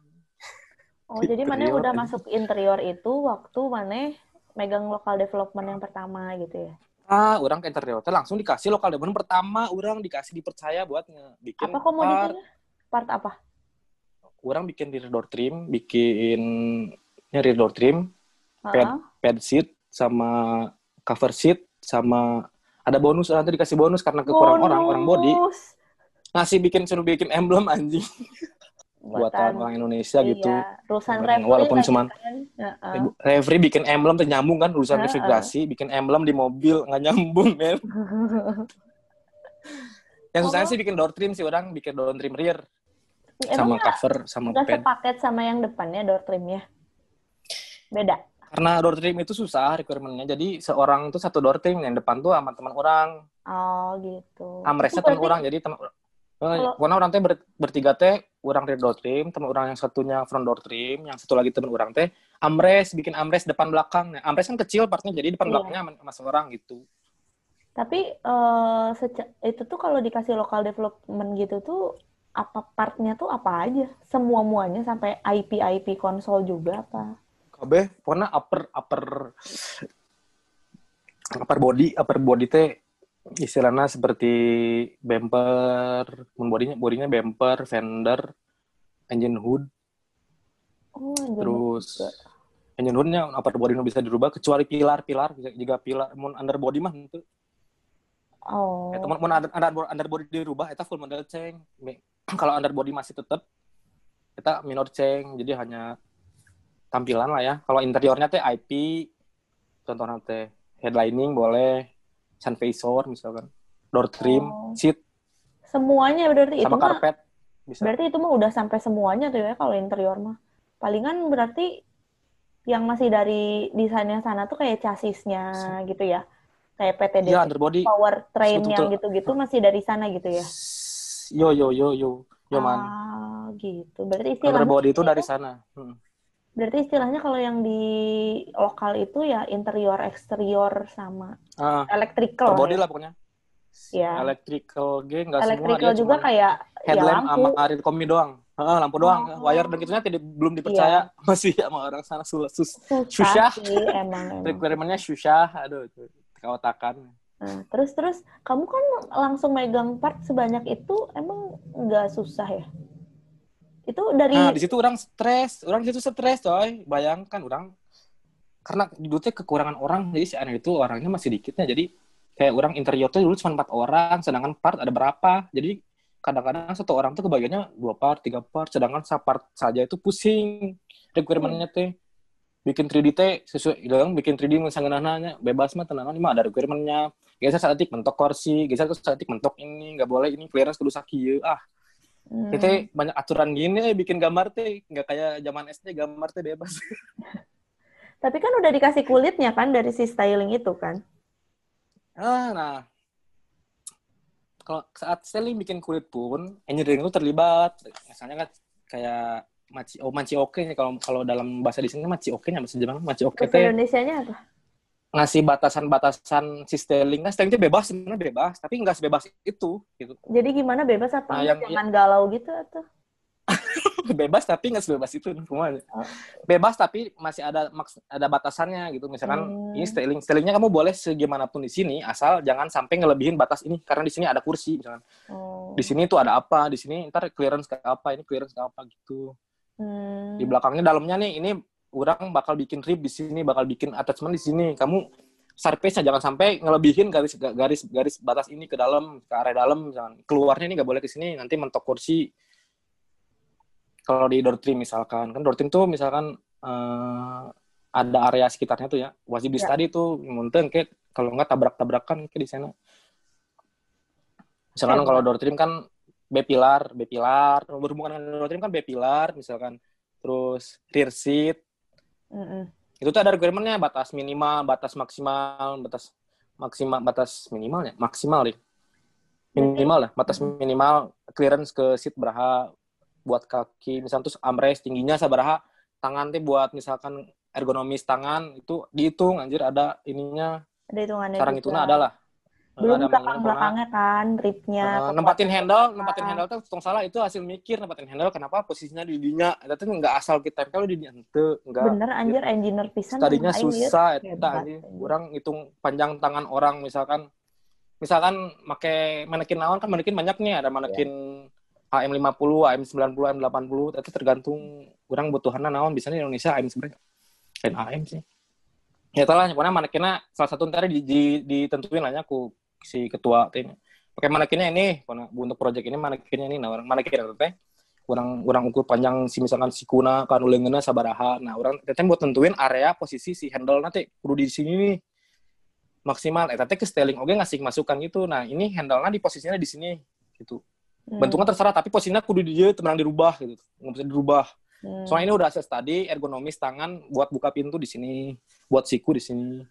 Oh, jadi mana udah masuk interior itu waktu mana megang lokal development yang pertama gitu ya? ah orang ke interior teh langsung dikasih lokal development pertama orang dikasih dipercaya buat bikin Apa komoditinya? Part apa? Orang bikin rear door trim bikin ya, rear door trim Heeh. pad sheet sama cover sheet sama ada bonus nanti dikasih bonus karena kekurangan orang orang body ngasih bikin suruh bikin emblem anjing buatan orang Indonesia gitu Iya, Kemarin, referee walaupun cuman- kan. Ibu- referee bikin emblem tuh nyambung kan urusan Heeh. integrasi bikin emblem di mobil nggak nyambung men yang susahnya Oh. sih bikin door trim sih orang bikin door trim rear Sama cover sama nggak pad sepaket sama yang depannya door trimnya? Beda. karena door trim itu susah requirementnya jadi seorang tuh satu door trim yang depan tuh sama teman orang Oh gitu. amresnya Itu teman berarti- orang jadi teman Kalau- Pokoknya orang teh ber- bertiga teh orang rear door trim, teman orang yang satunya front door trim, yang satu lagi teman orang teh amres, bikin amres depan belakang. Nah, amres kan kecil partnya, jadi depan Iya. belakangnya sama, sama seorang gitu. Tapi eh, seca- itu tuh kalau dikasih local development gitu tuh apa partnya tuh apa aja? Semua muanya sampai IP IP konsol juga apa? Kabeh, pokoknya upper upper upper body, upper body teh istilahnya seperti bumper, bodinya bodinya bumper, fender, engine hood, Oh, jadi terus juga. engine hoodnya upper body bisa dirubah kecuali pilar-pilar juga pilar mun underbody mah itu Oh. Teman mun under, under, underbody dirubah itu full model ceng. Kalau underbody masih tetap kita minor ceng, jadi hanya tampilan lah ya. Kalau interiornya teh IP, contohnya teh headlining boleh, sun visor misalkan, door trim, Oh. seat, Semuanya berarti itu sama mah karpet bisa. berarti itu mah udah sampai semuanya tuh ya kalau interior mah. Palingan berarti yang masih dari desainnya sana tuh kayak chassisnya gitu ya. Kayak PTD Iya underbody. power train yang gitu-gitu masih dari sana gitu ya. Yo yo yo yo yo man. Ah, gitu. Berarti istilahnya Underbody itu dari sana. Hmm. Berarti istilahnya kalau yang di lokal itu ya interior, eksterior sama Ah, electrical. body ya. lah pokoknya. Ya. Electrical G nggak semua Electrical juga kayak ya headlamp lampu. sama arir komi doang. Heeh, lampu doang. Oh. Wire dan gitunya tidak belum dipercaya masih sama orang sana sus, sus Susah susah. sih emang. emang. requirement-nya susah. Aduh, itu kawatakan. Nah, terus terus kamu kan langsung megang part sebanyak itu emang nggak susah ya? Itu dari Nah, di situ orang stres, orang di situ stres, coy. Bayangkan orang karena dulu kekurangan orang, jadi si anak itu orangnya masih dikitnya. Jadi kayak orang interior tuh dulu cuma empat orang, sedangkan part ada berapa. Jadi kadang-kadang satu orang tuh kebagiannya dua part, tiga part, sedangkan satu part saja itu pusing requirement-nya teh. Bikin 3D teh sesuai bilang bikin 3D misalnya nanya bebas mah tenangan ini mah ada requirement-nya. Geser satik mentok kursi, geser satik mentok ini, nggak boleh ini clearance kudu sakieu. Ah, Hmm. Kita banyak aturan gini bikin gambar teh nggak kayak zaman SD gambar teh bebas. Tapi kan udah dikasih kulitnya kan dari si styling itu kan? ah, nah. Kalau saat styling bikin kulit pun engineering itu terlibat. Misalnya kan kayak maci oh maci oke nih kalau kalau dalam bahasa di sini maci oke nya bahasa Jepang maci oke Bahasa teh Indonesianya apa? Ngasih batasan-batasan si styling kan styling itu bebas sebenarnya bebas tapi nggak sebebas itu gitu Jadi gimana bebas apa Nah, yang- jangan galau gitu atau? bebas tapi nggak sebebas itu semuanya. Oh. Bebas tapi masih ada maks ada batasannya gitu. Misalkan Hmm. ini styling stylingnya kamu boleh segimanapun di sini asal jangan sampai ngelebihin batas ini karena di sini ada kursi misalkan. Oh. Di sini tuh ada apa, di sini ntar clearance ke apa, ini clearance ke apa gitu. Hmm. Di belakangnya dalamnya nih ini orang bakal bikin rib di sini, bakal bikin attachment di sini. Kamu surface-nya jangan sampai ngelebihin garis garis garis batas ini ke dalam, ke area dalam misalkan. Keluarnya ini nggak boleh ke sini, nanti mentok kursi. Kalau di door trim misalkan, kan door trim tuh misalkan eh, ada area sekitarnya tuh ya, wajib di Ya. study tuh, munteng kayak kalau nggak tabrak-tabrakan kayak di sana. Misalkan Ya. kalau door trim kan B pilar, B pilar, berhubungan dengan door trim kan B pilar misalkan. Terus rear seat, Mm-mm. itu tuh ada requirement-nya batas minimal batas maksimal batas maksimal batas minimalnya maksimal deh. Minimal lah batas minimal clearance ke seat beraha buat kaki. Misalnya terus armrest tingginya sabaraha tangan teh buat misalkan ergonomis tangan itu dihitung anjir ada ininya Ada hitungannya juga. itu ada lah Belum belakang belakangnya kan, ripnya. Uh, nempatin handle, nempatin handle tuh tong salah itu hasil mikir nempatin handle kenapa posisinya di dinya. Eta tuh nggak asal kita tempel di dinya henteu, enggak. Bener anjir engineer pisan. Tadinya susah anjing. anjir. Orang hitung panjang tangan orang misalkan misalkan make manekin naon kan manekin banyak nih, ada manekin AM50, AM90, AM80, itu tergantung orang butuhannya naon biasanya di Indonesia AM sebenarnya. Lain AM sih. Ya itulah, pokoknya manekinnya salah satu ntar di, di, ditentuin lah nya ku si ketua tim. Pakai manekinnya ini, untuk project ini manekinnya ini, nah orang manekin teh orang orang ukur panjang si misalkan si kuna kan ulengeuna sabaraha. Nah, orang teteh buat tentuin area posisi si handle nanti kudu di sini nih maksimal. Eh, teh ke styling oke ngasih masukan gitu. Nah, ini handle-nya di posisinya di sini gitu. Hmm. Bentuknya terserah, tapi posisinya kudu di dia temenang dirubah gitu. Nggak bisa dirubah. Hmm. Soalnya ini udah hasil tadi ergonomis tangan buat buka pintu di sini, buat siku di sini.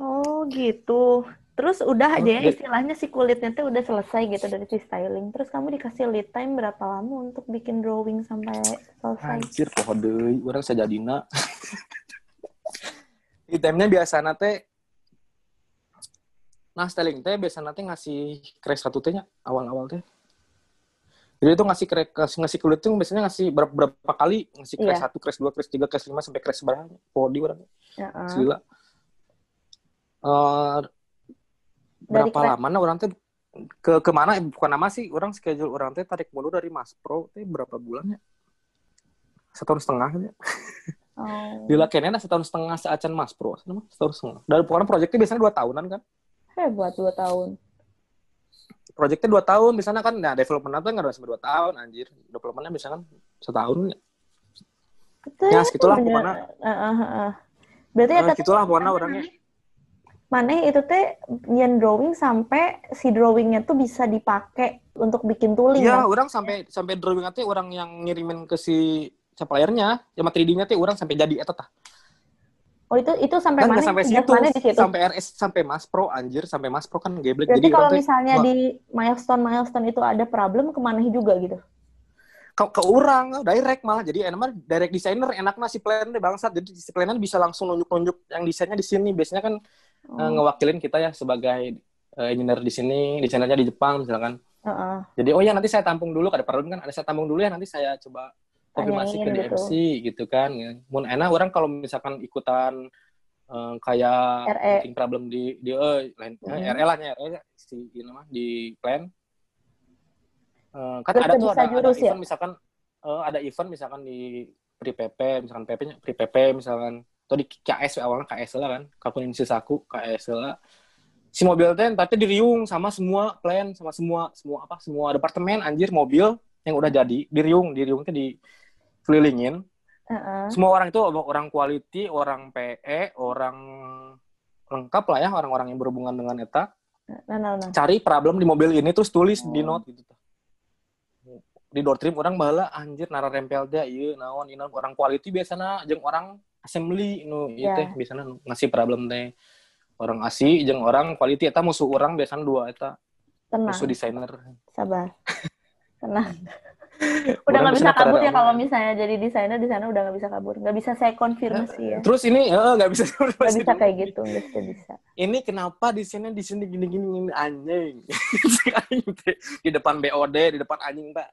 Oh gitu. Terus udah aja ya istilahnya si kulitnya tuh udah selesai gitu dari si styling. Terus kamu dikasih lead time berapa lama untuk bikin drawing sampai selesai? Anjir, poho deui, urang sajadina. Itemnya biasa teh Nah, styling teh biasa nanti ngasih crash satu tehnya awal-awal teh. Jadi itu ngasih crash, ngasih, ngasih kulit tuh biasanya ngasih berapa, berapa kali ngasih crash Iya. satu, crash dua, crash tiga, crash lima sampai crash berapa? Body orang Heeh. gila. Eh, Dari berapa crash- lama nah orang teh ke ke mana bukan nama sih orang schedule orang teh tarik mulu dari Mas Pro teh berapa bulannya setahun setengah ya. Oh. Di lakiannya setahun setengah seacan Mas Pro setahun setengah. Dan pokoknya proyeknya biasanya dua tahunan kan. Hebat dua tahun. Proyeknya dua tahun misalnya kan, nah development tuh nggak ada sampai dua tahun anjir. Developmentnya misalkan setahun. Itu Ya, segitulah pokoknya. Heeh, heeh. Berarti Nah, eta teh gitulah pokoknya orangnya. Mana itu teh nyen drawing sampai si drawingnya tuh bisa dipakai untuk bikin tuling. Iya, kan? orang sampai sampai drawing teh orang yang ngirimin ke si suppliernya, sama 3D-nya teh orang sampai jadi eta tah. Oh itu itu sampai mana? sampai situ, mana di situ? sampai RS, sampai Mas Pro anjir, sampai Mas Pro kan geblek. Berarti Jadi kalau misalnya wah. di milestone milestone itu ada problem ke mana juga gitu? ke, ke orang direct malah jadi enak direct designer enak nasi plan deh bangsat jadi si planan bisa langsung nunjuk-nunjuk yang desainnya di sini biasanya kan oh. uh, ngewakilin kita ya sebagai uh, engineer di sini desainernya di Jepang misalkan uh-uh. jadi oh ya nanti saya tampung dulu ada problem kan ada saya tampung dulu ya nanti saya coba konfirmasi ke DMC gitu. gitu kan ya. mun enak orang kalau misalkan ikutan uh, kayak RE. problem di di uh, lain uh, mm. RE lah ya RE si ini mah di plan Uh, kan Terus ada tuh ada, jurus, ada event ya? misalkan uh, ada event misalkan di Pri PP misalkan PP-nya Pri PP misalkan atau di KS awalnya KS lah kan. Kakunin Sisaku KS lah. Si mobil teh tapi diriung sama semua plan sama semua semua apa semua departemen anjir mobil yang udah jadi diriung diriung teh di kelilingin uh-uh. semua orang itu orang quality orang PE orang lengkap lah ya orang-orang yang berhubungan dengan eta. Nah, nah, nah. cari problem di mobil ini terus tulis oh. di note gitu. Di door trim orang bala anjir nara rempel dia. Iya naon ini orang quality biasanya jeng orang assembly nu iya yeah. teh biasanya ngasih problem teh. Orang asi jeng orang quality eta musuh orang biasanya dua eta musuh desainer. Sabar. Tenang udah nggak bisa kabur ya kalau misalnya jadi desainer di sana udah nggak bisa kabur. Nggak bisa saya konfirmasi ya. terus ini nggak uh, bisa nggak bisa kayak gitu nggak bisa bisa. Ini kenapa di sini di sini gini gini anjing. Di depan BOD di depan anjing pak.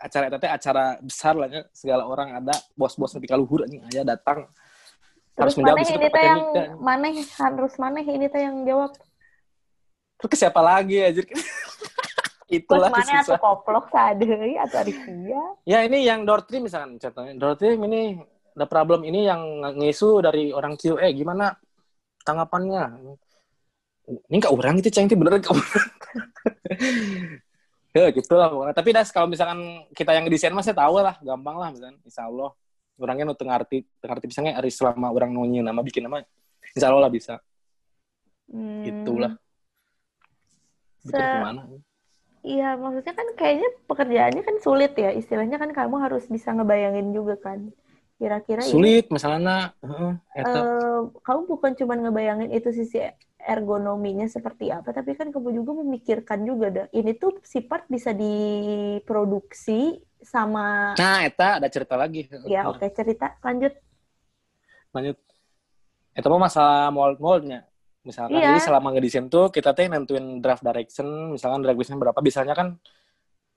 Acara itu acara besar lah ya. Segala orang ada. Bos-bos tapi kalau luhur anjing aja datang. Terus harus menjawab mana ini teh yang mana harus mana ini teh yang jawab. Terus ke siapa lagi aja itulah mana atau koplok sadari atau Arifia ya ini yang door misalkan contohnya. Door ini ada problem. Ini yang ngisu dari orang QA gimana tanggapannya? Ini gak orang itu ceng. Itu bener gak orang ya gitu lah pokoknya. Tapi das kalau misalkan kita yang desain mah saya tahu lah. Gampang lah misalkan. Insya Allah. Orangnya nu ngerti ngerti misalnya hari selama orang nunyi nama bikin nama insya Allah lah bisa. Hmm. itulah Se Iya, maksudnya kan kayaknya pekerjaannya kan sulit ya. Istilahnya kan kamu harus bisa ngebayangin juga kan. Kira-kira sulit ini, misalnya uh, uh, kamu bukan cuma ngebayangin itu sisi ergonominya seperti apa, tapi kan kamu juga memikirkan juga dah. Ini tuh sifat bisa diproduksi sama Nah, eta ada cerita lagi. Ya, oke, okay, cerita. Lanjut. Lanjut. Itu mah masalah mold-moldnya Misalkan iya. jadi selama ngedesain tuh kita teh nentuin draft direction, misalkan draft direction berapa, biasanya kan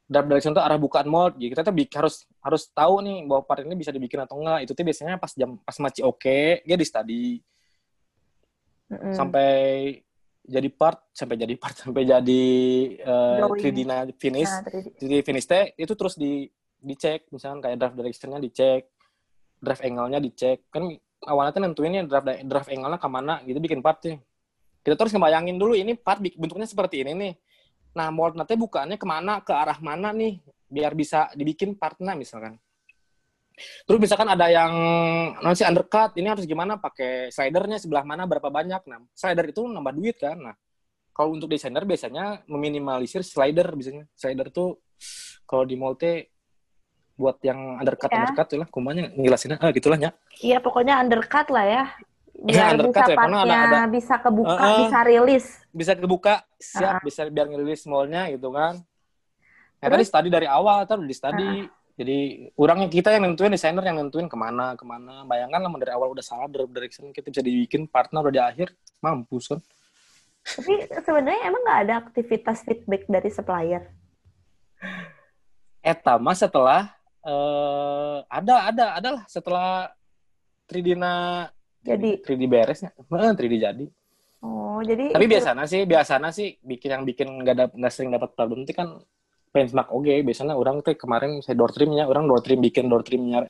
draft direction tuh arah bukaan mold, jadi kita tuh harus harus tahu nih bahwa part ini bisa dibikin atau enggak. Itu tuh biasanya pas jam pas masih oke, okay, dia di study. Mm -hmm. Sampai jadi part, sampai jadi part, sampai jadi uh, 3D na finish. Nah, 3D. 3D finish teh itu terus di dicek, misalkan kayak draft directionnya dicek, draft angle-nya dicek. Kan awalnya tuh nentuinnya draft draft angle-nya ke mana gitu bikin part tuh kita terus ngebayangin dulu ini part bentuknya seperti ini nih. Nah, mold nanti bukaannya ke mana, ke arah mana nih, biar bisa dibikin partnya misalkan. Terus misalkan ada yang nanti undercut, ini harus gimana pakai slidernya sebelah mana berapa banyak. Nah, slider itu nambah duit kan. Nah, kalau untuk desainer biasanya meminimalisir slider biasanya. Slider tuh kalau di mold buat yang undercut ya. undercut tuh lah kumanya ngelasinnya ah gitulah ya. Iya, pokoknya undercut lah ya biar ya, bisa ya, partnya ada, ada, bisa kebuka, uh, bisa rilis. Bisa kebuka, siap, uh. bisa biar ngerilis mallnya gitu kan. Ya tadi study dari awal, tadi di study. Uh. Jadi orangnya kita yang nentuin, desainer yang nentuin ke mana, ke mana. Bayangkan lah dari awal udah salah dari direction, kita bisa dibikin partner udah di akhir, mampus kan. Tapi sebenarnya emang nggak ada aktivitas feedback dari supplier? Etama setelah uh, ada ada adalah setelah Tridina jadi 3D beresnya 3D jadi oh jadi tapi itu... biasanya sih biasanya sih bikin yang bikin nggak ada nggak sering dapat problem itu kan benchmark oke okay. biasanya orang tuh kemarin saya door trimnya orang door trim bikin door trimnya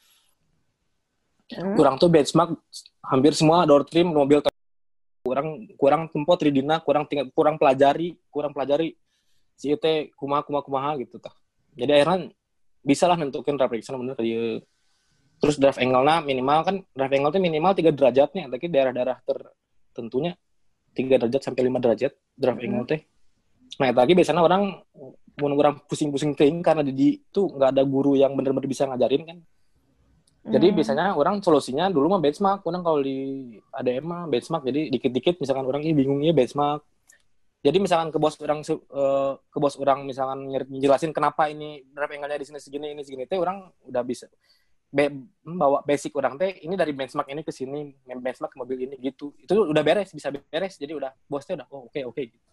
hmm. kurang tuh benchmark hampir semua door trim mobil kurang kurang tempo 3D kurang tinggal kurang pelajari kurang pelajari si itu kumaha kumaha kumaha gitu tah jadi akhirnya bisa lah nentukin reflection bener dia terus draft angle-nya minimal kan draft angle itu minimal tiga derajatnya tapi daerah-daerah tertentunya tiga derajat sampai lima derajat draft angle teh nah lagi biasanya orang mau orang pusing-pusing ting karena di itu nggak ada guru yang benar-benar bisa ngajarin kan jadi hmm. biasanya orang solusinya dulu mah benchmark, orang kalau di ADM mah benchmark. Jadi dikit-dikit misalkan orang ini bingung ya benchmark. jadi misalkan ke bos orang eh, ke bos orang misalkan ngejelasin kenapa ini drive angle-nya di sini segini ini segini teh orang udah bisa be- bawa basic orang teh ini dari benchmark ini ke sini benchmark ke mobil ini gitu itu udah beres bisa beres jadi udah bosnya udah oh oke oke gitu.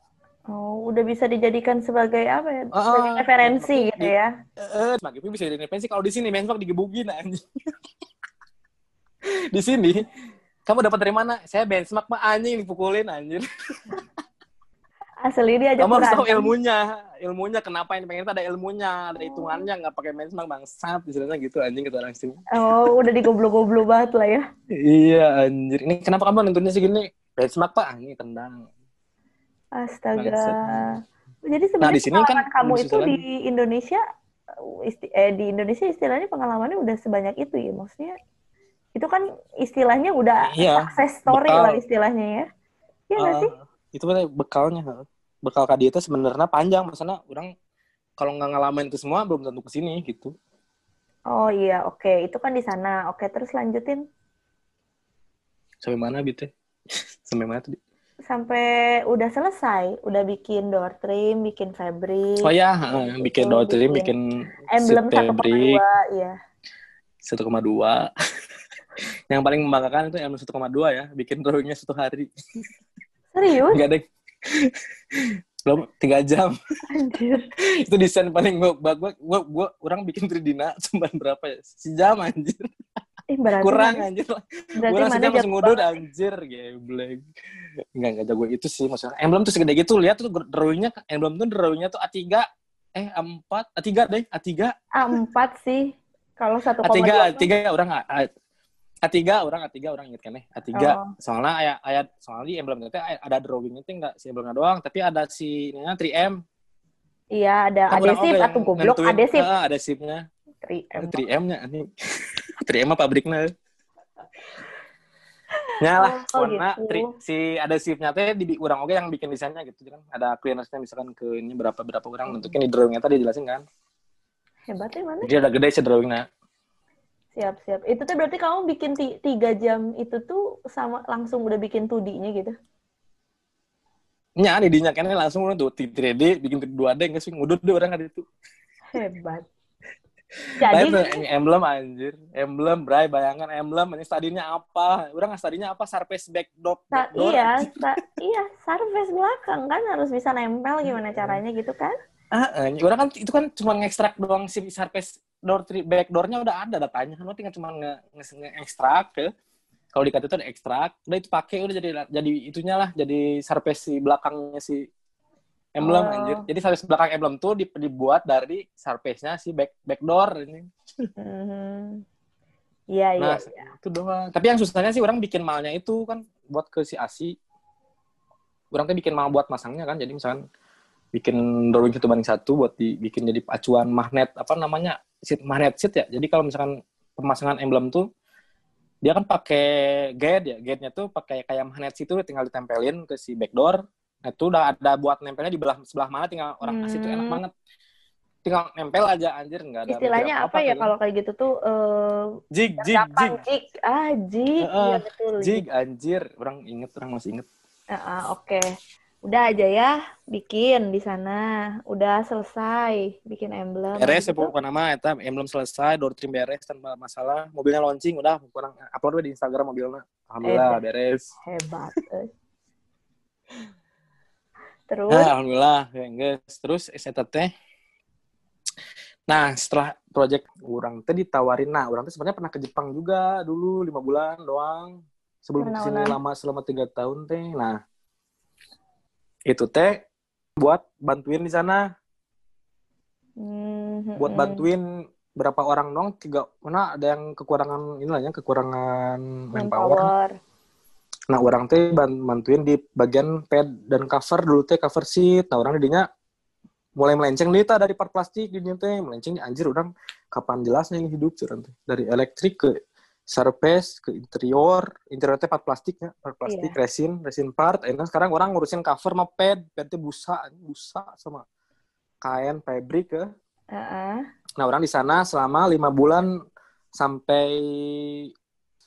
Oh, udah bisa dijadikan sebagai apa ya? Ah, Sebagai ah. referensi Di- gitu ya. eh nah gitu bisa jadi referensi kalau di sini benchmark digebugin anjing di sini kamu dapat dari mana saya benchmark mah anjing dipukulin anjir Asli dia aja kamu harus tahu ilmunya. Ilmunya kenapa ini? Pengen itu ada ilmunya ada hitungannya. Nggak pakai benchmark bangsat. Istilahnya gitu anjing kata orang sini. Oh, udah digoblo-goblo banget lah ya. iya anjir. Ini kenapa kamu nentunya segini? Benchmark pak? Ini tendang. Astaga. Bangsat. Jadi Nah, sebenarnya di sini kan pengalaman kamu itu di Indonesia isti- eh, di Indonesia istilahnya pengalamannya udah sebanyak itu ya. Maksudnya itu kan istilahnya udah Iya, success story bekal. lah istilahnya ya. Iya nggak Ah, sih? itu kan bekalnya bekal kadi itu sebenarnya panjang. Maksudnya orang kalau nggak ngalamin itu semua belum tentu ke sini gitu. Oh iya, oke. Itu kan di sana. Oke, terus lanjutin? Sampai mana gitu sampai mana tadi? Sampai udah selesai, udah bikin door trim, bikin fabric, oh ya bikin door trim bikin bikin emblem seat 1,2, fabric iya. 1,2 yang paling membanggakan itu emblem 1,2 ya. Bikin drawingnya satu hari. Serius? Enggak deh. Belum tiga jam. Anjir. itu desain paling gua, gua, gua, gua orang bikin 3D na cuma berapa ya? Sejam anjir. Ih, berarti Kurang mana, anjir. berarti mana sejam langsung ngudut anjir. Geblek. Enggak, enggak jago itu sih maksudnya. Emblem tuh segede gitu. Lihat tuh drawingnya, emblem tuh drawingnya tuh A3. Eh, A4. A3 deh, A3. A4 sih. Kalau 1,2 A3, tuh- A3 orang A, A, A3 orang A3 orang inget kan ya A3 Oh. soalnya ayat ayat soalnya di emblem itu ada drawingnya tuh enggak si emblemnya doang tapi ada si ininya 3M Iya, ada Kamu adesif atau goblok adesif. ah, adesifnya 3M. 3M-nya ini 3M mah pabriknya Nyalah, Oh, warna gitu. tri, si adesifnya teh di orang oke yang bikin desainnya gitu kan. Ada cleanersnya misalkan ke ini berapa berapa orang bentuknya di drawingnya tadi dijelasin kan. Hebat ya mana? Jadi ada gede sih drawingnya. Siap, siap. Itu tuh berarti kamu bikin ti- tiga jam itu tuh sama langsung udah bikin 2D-nya gitu. Nya di dinya kene langsung tuh 3D bikin 2D enggak sih ngudut deh orang ada itu. Hebat. Jadi tuh, emblem anjir. Emblem, Bray, bayangkan emblem ini stadinya apa? Orang stadinya apa? Surface backdrop. sa- backdoor. iya, sa- iya, surface belakang kan harus bisa nempel gimana caranya gitu kan? Ah, eh, orang kan itu kan cuma ngekstrak doang si surface door backdoornya udah ada datanya kan lo tinggal cuma nge, nge, nge-ekstrak ke kalau di itu ada ekstrak udah itu pakai udah jadi jadi itunya lah jadi surface si belakangnya si emblem Oh. anjir jadi surface belakang emblem tuh di- dibuat dari surface-nya si back backdoor ini Mhm. Iya, iya. nah itu doang tapi yang susahnya sih orang bikin malnya itu kan buat ke si asi orang tuh bikin mal buat masangnya kan jadi misalkan bikin drawing satu banding satu buat dibikin jadi acuan magnet apa namanya sheet magnet sheet ya jadi kalau misalkan pemasangan emblem tuh dia kan pakai guide ya guide-nya tuh pakai kayak magnet situ tinggal ditempelin ke si backdoor nah itu udah ada buat nempelnya di belah sebelah mana tinggal orang kasih tuh enak Hmm. banget tinggal nempel aja anjir nggak ada Istilahnya mikir apa ya kalau kayak gitu tuh eh jig jig jig jig. Ah, jig. Heeh, Iya betul. jig anjir orang inget orang masih inget Ah, ah, oke. Udah aja ya bikin di sana. Udah selesai bikin emblem. beres ya Habis itu- pokoknya nama eta emblem selesai door trim beres tanpa masalah. Mobilnya launching udah. Kurang upload di Instagram mobilnya. Alhamdulillah Eh, beres. Hebat. eh. Terus? Nah, alhamdulillah ya guys terus eta teh nah setelah project orang teh ditawarin nah orang teh sebenarnya pernah ke Jepang juga dulu lima bulan doang. Sebelum ke sini lama selama tiga tahun teh nah itu teh buat bantuin di sana. Hmm, buat bantuin berapa orang dong? Tiga mana ada yang kekurangan inilah ya kekurangan manpower. Manpower. nah orang teh ban- bantuin di bagian pad dan cover. Dulu teh cover sheet. Nah orang didinya mulai melenceng. Nih dari part plastik di dinya teh melenceng. Anjir orang kapan jelasnya ini hidup curan teh. Dari elektrik ke surface ke interior interior teh part plastiknya part plastik Iya. resin resin part enak sekarang orang ngurusin cover sama pad pad teh busa busa sama kain fabric ke Heeh. Nah, orang di sana selama lima bulan sampai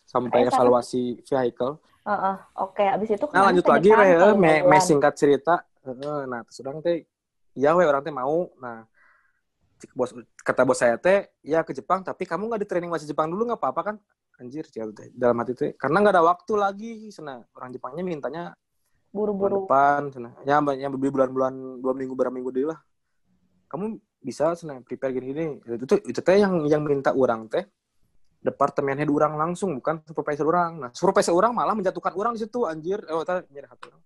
sampai evaluasi vehicle. Heeh. Oke, abis itu Nah, lanjut lagi, Jepang, Re, ke me, me singkat cerita. Heeh, nah terus orang teh iya we orang teh mau nah bos kata bos saya teh ya ke Jepang tapi kamu nggak di training bahasa Jepang dulu nggak apa-apa kan anjir teh dalam hati teh karena nggak ada waktu lagi sana orang Jepangnya mintanya Buru-buru. depan sana ya yang bulan-bulan dua minggu berapa minggu deh lah. Kamu bisa sana prepare gini-gini itu tuh itu teh yang yang minta orang teh. Departemen head orang langsung bukan supervisor orang. Nah supervisor orang malah menjatuhkan orang di situ anjir. Eh oh, tah nyari hati orang.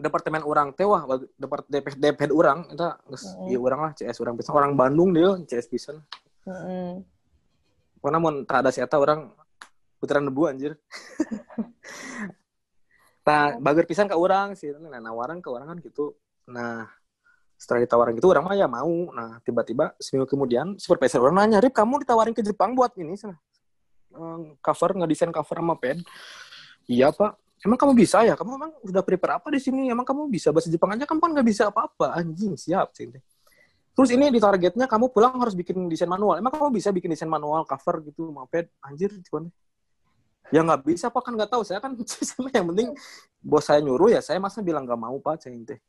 Departemen orang teh wah depart DP orang itu Mm-mm. iya orang lah CS orang bisa orang Bandung dia CS pisan Mm-mm. Karena mau tak ada siapa orang putaran debu anjir. Nah bager pisan ke orang sih. Nah nawaran ke orang kan gitu. Nah setelah ditawarin gitu orang mah ya mau. Nah tiba-tiba seminggu kemudian supervisor orang nanya Rip kamu ditawarin ke Jepang buat ini sana Eh, cover ngedesain cover sama pen. Iya pak. Emang kamu bisa ya? Kamu emang udah prepare apa di sini? Emang kamu bisa bahasa Jepang aja? Kamu kan nggak bisa apa-apa. Anjing siap sih terus ini di targetnya kamu pulang harus bikin desain manual. Emang kamu bisa bikin desain manual cover gitu sama pen anjir cuman. Ya nggak bisa pak. Kan nggak tahu. Saya kan sama yang penting bos saya nyuruh ya saya masa bilang nggak mau pak saya teh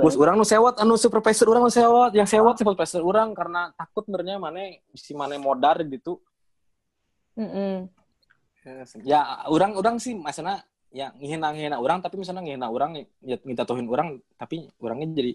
bos orang nu sewot anu supervisor orang nu sewot. Yang sewot supervisor orang karena takut sebenarnya mana si mana modar gitu. Mm-mm. ya orang orang sih maksudnya ya ngehina ngehina orang tapi misalnya ngehina orang ya minta tohin orang tapi orangnya jadi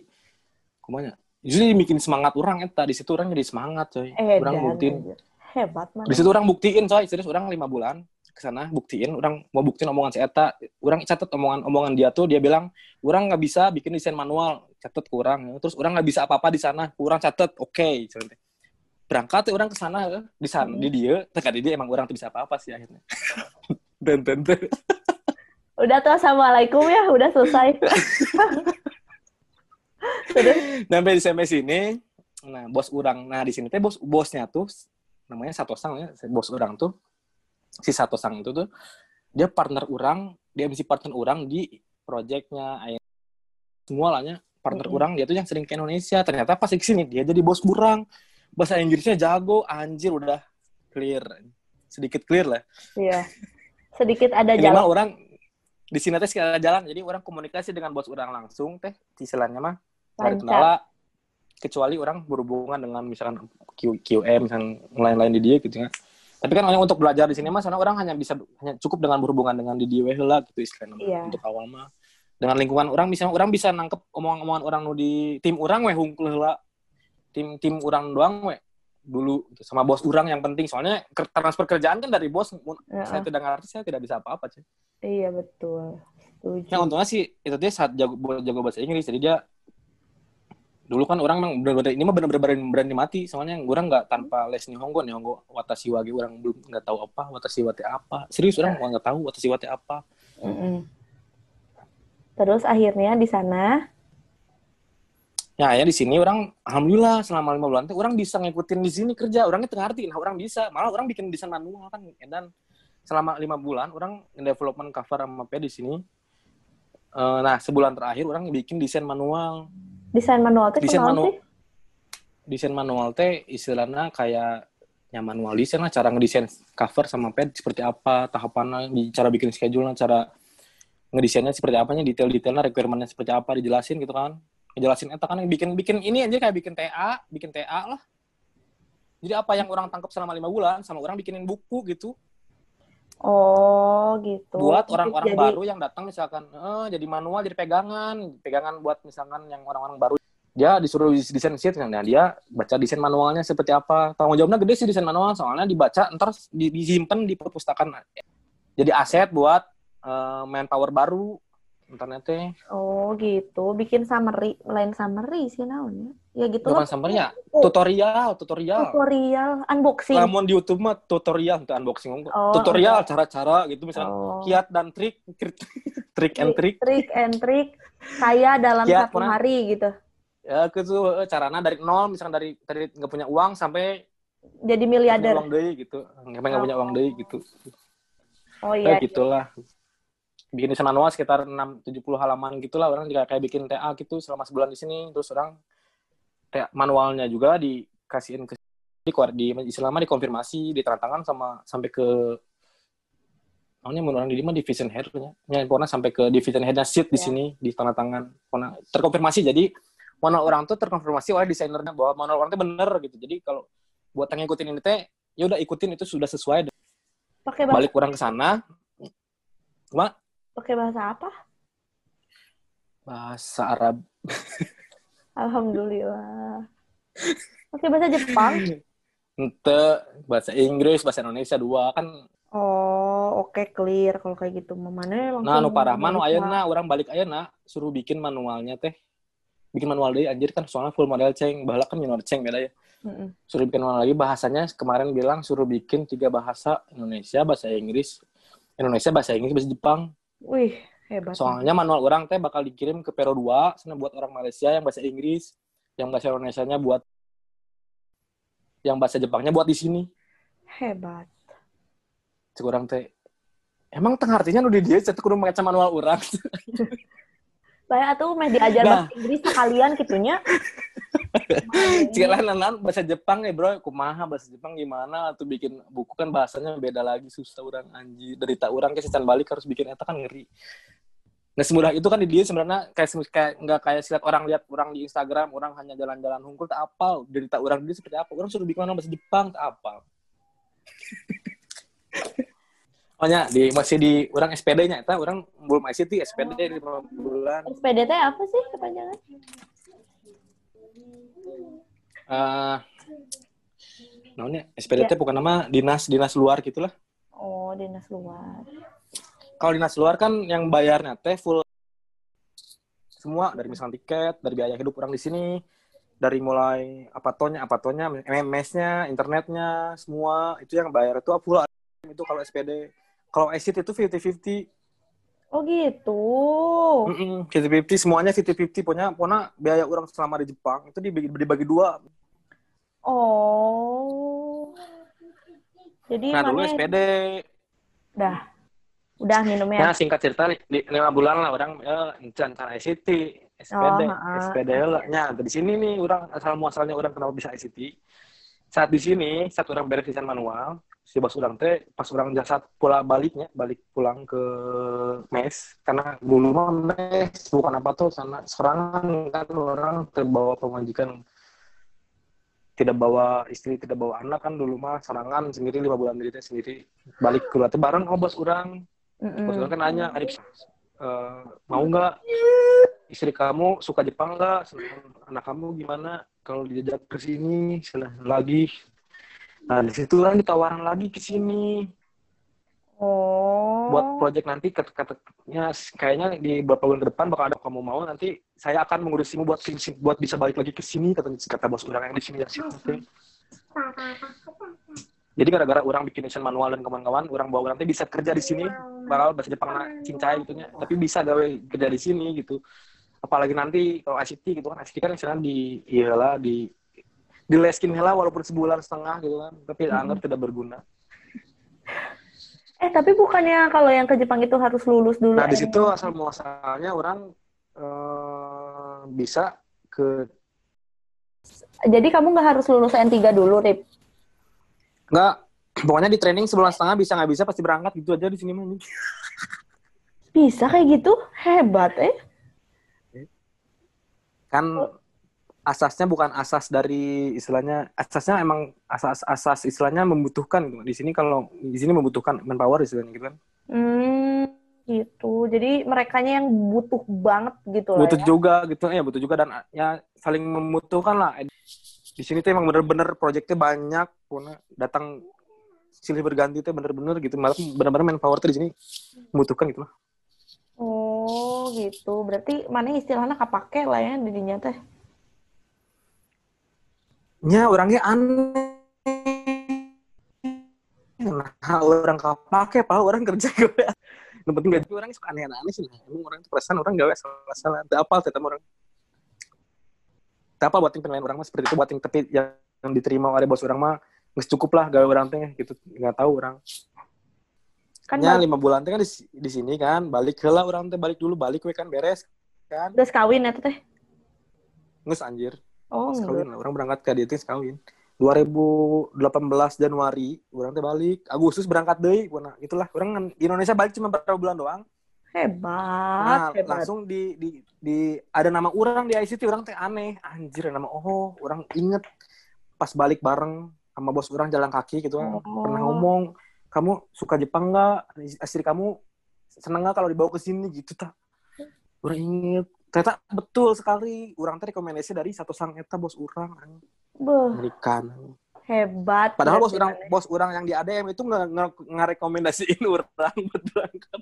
kumanya? Justru bikin semangat orang eta. Di situ orang jadi semangat coy. Eh, orang dan, buktiin. anjir. Hebat man. di situ orang buktiin coy. Serius orang lima bulan ke sana buktiin. Orang mau buktiin omongan si eta. Orang catat omongan omongan dia tuh dia bilang orang nggak bisa bikin desain manual. Catat ke orang terus orang nggak bisa apa apa di sana. Kurang catat oke okay. berangkat tuh orang ke sana eh, di sana Hmm. di dia. Tekan di dia emang orang tuh bisa apa apa sih akhirnya. Dan dan. Udah tuh assalamualaikum ya, udah selesai. Terus, sampai di sampai sini nah bos orang nah di sini teh bos bosnya tuh namanya Satosang ya bos orang tuh si Satosang itu tuh dia partner orang dia misi partner orang di projectnya semua lahnya partner Mm-mm. orang dia tuh yang sering ke Indonesia ternyata pas di sini dia jadi bos kurang bahasa Inggrisnya jago anjir udah clear sedikit clear lah Iya. Sedikit ada jalan. orang di sini teh sekali jalan jadi orang komunikasi dengan bos orang langsung teh istilahnya mah cari Lancar. kendala. Kecuali orang berhubungan dengan misalkan Q, QM misalkan lain-lain di dia gitu ya. Tapi kan hanya untuk belajar di sini mah soalnya orang hanya bisa hanya cukup dengan berhubungan dengan di dia lah gitu istilahnya Iya. untuk awal mah. Dengan lingkungan orang bisa orang bisa nangkep omongan-omongan orang nu di tim orang weh hungkul heula tim tim orang doang weh dulu gitu. sama bos orang yang penting soalnya transfer kerjaan kan dari bos Heeh. saya tidak ngerti saya tidak bisa apa-apa cuy Iya betul. Setuju. Yang untungnya sih itu dia saat jago jago bahasa Inggris jadi dia dulu kan orang memang bener-bener ini mah bener-bener berani, berani mati soalnya orang nggak tanpa les nihongo nihongo watashi wa ge orang belum nggak tahu apa watashi wa teh apa serius orang nggak tahu watashi wa teh apa Mm-mm. Terus akhirnya di sana, ya ya di sini orang alhamdulillah selama lima bulan teh orang bisa ngikutin di sini kerja orangnya tengah ngerti nah orang bisa malah orang bikin desain manual kan dan selama lima bulan orang development cover sama P di sini Eh, nah sebulan terakhir orang bikin desain manual desain manual tuh Desain manual. sih? desain manual teh istilahnya kayak ya manual desain lah cara ngedesain cover sama pad seperti apa tahapannya cara bikin schedule cara ngedesainnya seperti apanya detail-detailnya requirementnya seperti apa dijelasin gitu kan ngejelasin eta kan bikin bikin ini aja kayak bikin TA bikin TA lah. Jadi apa yang orang tangkap selama lima bulan sama orang bikinin buku gitu. Oh gitu. buat orang-orang jadi- baru yang datang misalkan eh, jadi manual jadi pegangan. Pegangan buat misalkan yang orang-orang baru. Dia disuruh desain sheet nah dia baca desain manualnya seperti apa. Tanggung jawabnya gede sih desain manual soalnya dibaca ntar di, disimpan di perpustakaan. Jadi aset buat eh, manpower baru internetnya Oh gitu, bikin summary, lain summary sih naonnya. Ya gitu bukan summary ya Oh, tutorial tutorial tutorial, unboxing. namun di YouTube mah tutorial untuk unboxing Oh, tutorial cara-cara gitu misalnya Oh. kiat dan trik trik and trik Trik and trick saya dalam Kiat, satu pernah. hari gitu. ya itu eh, caranya dari nol misalkan dari dari nggak punya uang sampai Jadi punya miliarder. uang deh gitu nggak punya uang deh gitu Oh ya iya. gitulah bikin desain manual sekitar 6 70 halaman gitulah orang juga kayak bikin TA gitu selama sebulan di sini terus orang kayak manualnya juga dikasihin ke di di selama dikonfirmasi ditandatangan sama sampai ke mun orang di mah division head nya. Nya pokoknya sampai ke division head sheet di Ya. sini di tanda tangan. Pokoknya terkonfirmasi jadi manual orang tuh terkonfirmasi oleh desainernya bahwa manual orang tuh bener gitu. Jadi kalau buat yang ngikutin ini teh ya udah ikutin itu sudah sesuai Pakai bahasa balik orang ke sana cuma pakai bahasa apa? bahasa Arab Alhamdulillah. Pakai bahasa Jepang? ente bahasa Inggris bahasa Indonesia dua kan Oh, oke clear kalau kayak gitu. Mana langsung nah nu parah mah nu Indonesia. ayeuna orang balik ayeuna suruh bikin manualnya teh bikin manual deh anjir kan soalnya full model ceng bahala kan minor ceng beda ya Mm-mm. suruh bikin manual lagi bahasanya kemarin bilang suruh bikin tiga bahasa Indonesia bahasa Inggris Indonesia bahasa Inggris bahasa Jepang Wih, hebat. soalnya manual orang teh bakal dikirim ke Peru 2 sana buat orang Malaysia yang bahasa Inggris yang bahasa Indonesia-nya buat yang bahasa Jepangnya buat di sini Hebat. cek orang teh emang tengah artinya nu di dia saya kudu make manual orang Saya tuh meh diajar Nah. bahasa Inggris sekalian gitunya. Cik lah nanan bahasa Jepang ya bro, kumaha bahasa Jepang gimana? Atau bikin buku kan bahasanya beda lagi susah orang anji. Derita orang kayak secan balik harus bikin eta kan ngeri. Nggak semudah itu kan di dia sebenarnya kayak kayak nggak kayak silat orang lihat orang di Instagram orang hanya jalan-jalan hungkul tak apal derita orang dia seperti apa orang suruh bikin mana bahasa Jepang tak apal Pokoknya di masih di orang SPD-nya orang belum ICT SPD lima bulan SPDT apa sih kepanjangan? Eh namanya SPDT Ya. bukan nama dinas dinas luar gitulah. Oh, dinas luar. Kalau dinas luar kan yang bayarnya teh full semua dari misalnya tiket, dari biaya hidup orang di sini, dari mulai apa tonya, apa tonya, MS-nya, internetnya, semua itu yang bayar itu full itu kalau SPD. Kalau exit itu 50-50. Oh gitu. Mm-mm, 50-50 semuanya 50-50 pokoknya pokoknya biaya orang selama di Jepang itu dibagi, dibagi dua. Oh. Jadi Nah, dulu mana SPD udah udah minumnya. Ya singkat cerita lima bulan lah orang ya encan cara ICT, SPD, Oh. SPD lah. Ya di sini nih orang asal muasalnya orang kenapa bisa ICT. Saat di sini saat orang beres manual, si bos orang teh pas orang jasad pula baliknya balik pulang ke mes karena dulu mah mes bukan apa tuh sana sekarang kan orang terbawa pemajikan tidak bawa istri tidak bawa anak kan dulu mah serangan sendiri lima bulan diri teh sendiri balik keluar teh bareng oh bos orang Mm-mm. Bos orang kan nanya, Adip, eh, mau nggak istri kamu suka Jepang nggak? Anak kamu gimana? Kalau diajak ke sini, lagi. Nah, di situ kan ditawaran lagi ke sini Oh. buat project nanti kat- katanya kayaknya di beberapa bulan ke depan bakal ada kamu mau nanti saya akan mengurusimu buat sini- buat bisa balik lagi ke sini kata kata bos orang yang di sini ya sih. Jadi gara-gara orang bikin desain manual dan kawan-kawan, orang bawa nanti bisa kerja di sini, bakal bahasa Jepang cincai gitu. Tapi bisa gawe kerja di sini gitu. Apalagi nanti kalau ICT gitu kan, ICT kan istilahnya di iyalah di di leskin hela walaupun sebulan setengah gitu kan, tapi anggap tidak berguna. Eh tapi bukannya kalau yang ke Jepang itu harus lulus dulu? Nah di eh? situ asal muasalnya orang eh, bisa ke Jadi kamu nggak harus lulus N3 dulu, Rip? Enggak, pokoknya di training sebulan setengah bisa nggak bisa pasti berangkat gitu aja di sini mah. Bisa kayak gitu? Hebat, eh. Kan asasnya bukan asas dari istilahnya asasnya emang asas asas istilahnya membutuhkan gitu. Di sini kalau di sini membutuhkan manpower istilahnya gitu kan. Hmm, gitu. Jadi merekanya yang butuh banget gitu lah Butuh ya. juga gitu ya, butuh juga dan ya saling membutuhkan lah. Di sini tuh emang bener-bener proyeknya banyak, datang silih berganti tuh bener-bener gitu. Malah bener-bener manpower tuh di sini membutuhkan gitu lah. Oh, gitu. Berarti mana istilahnya kapake lah ya dirinya teh. Ya orangnya aneh. Nah, orang kapake, pak orang kerja gue. Yang penting gaji orang suka aneh-aneh sih. Nah, Emang orang itu perasaan orang gawe salah-salah. Tidak apa, tetap orang. Tidak apa buat yang penilaian orang mah seperti itu. Buat yang tapi yang, yang diterima oleh bos orang mah nggak cukup lah gawe orang teh gitu. Nggak tahu orang. Kan Ya lima bulan teh kan di, di sini kan. Balik lah orang teh balik dulu balik we kan beres kan. udah kawin ya teh. Nges anjir. Oh, Sekawin lah. Orang berangkat ke teh sekawin. 2018 Januari orang teh balik. Agustus berangkat deh nah, itulah. Orang kan di Indonesia balik cuma beberapa bulan doang. Hebat, nah hebat. langsung di, di di ada nama orang di ICT orang teh aneh. Anjir nama oh orang inget. Pas balik bareng sama bos orang jalan kaki gitu. Kan Oh. pernah ngomong kamu suka Jepang nggak? Istri kamu seneng nggak kalau dibawa ke sini? Gitu tak. Orang inget ternyata betul sekali orang teh rekomendasi dari satu sang eta bos orang Beuh, Amerikan hebat Padahal bos orang bos orang yang di ADM itu nge- nge- orang buat berangkat.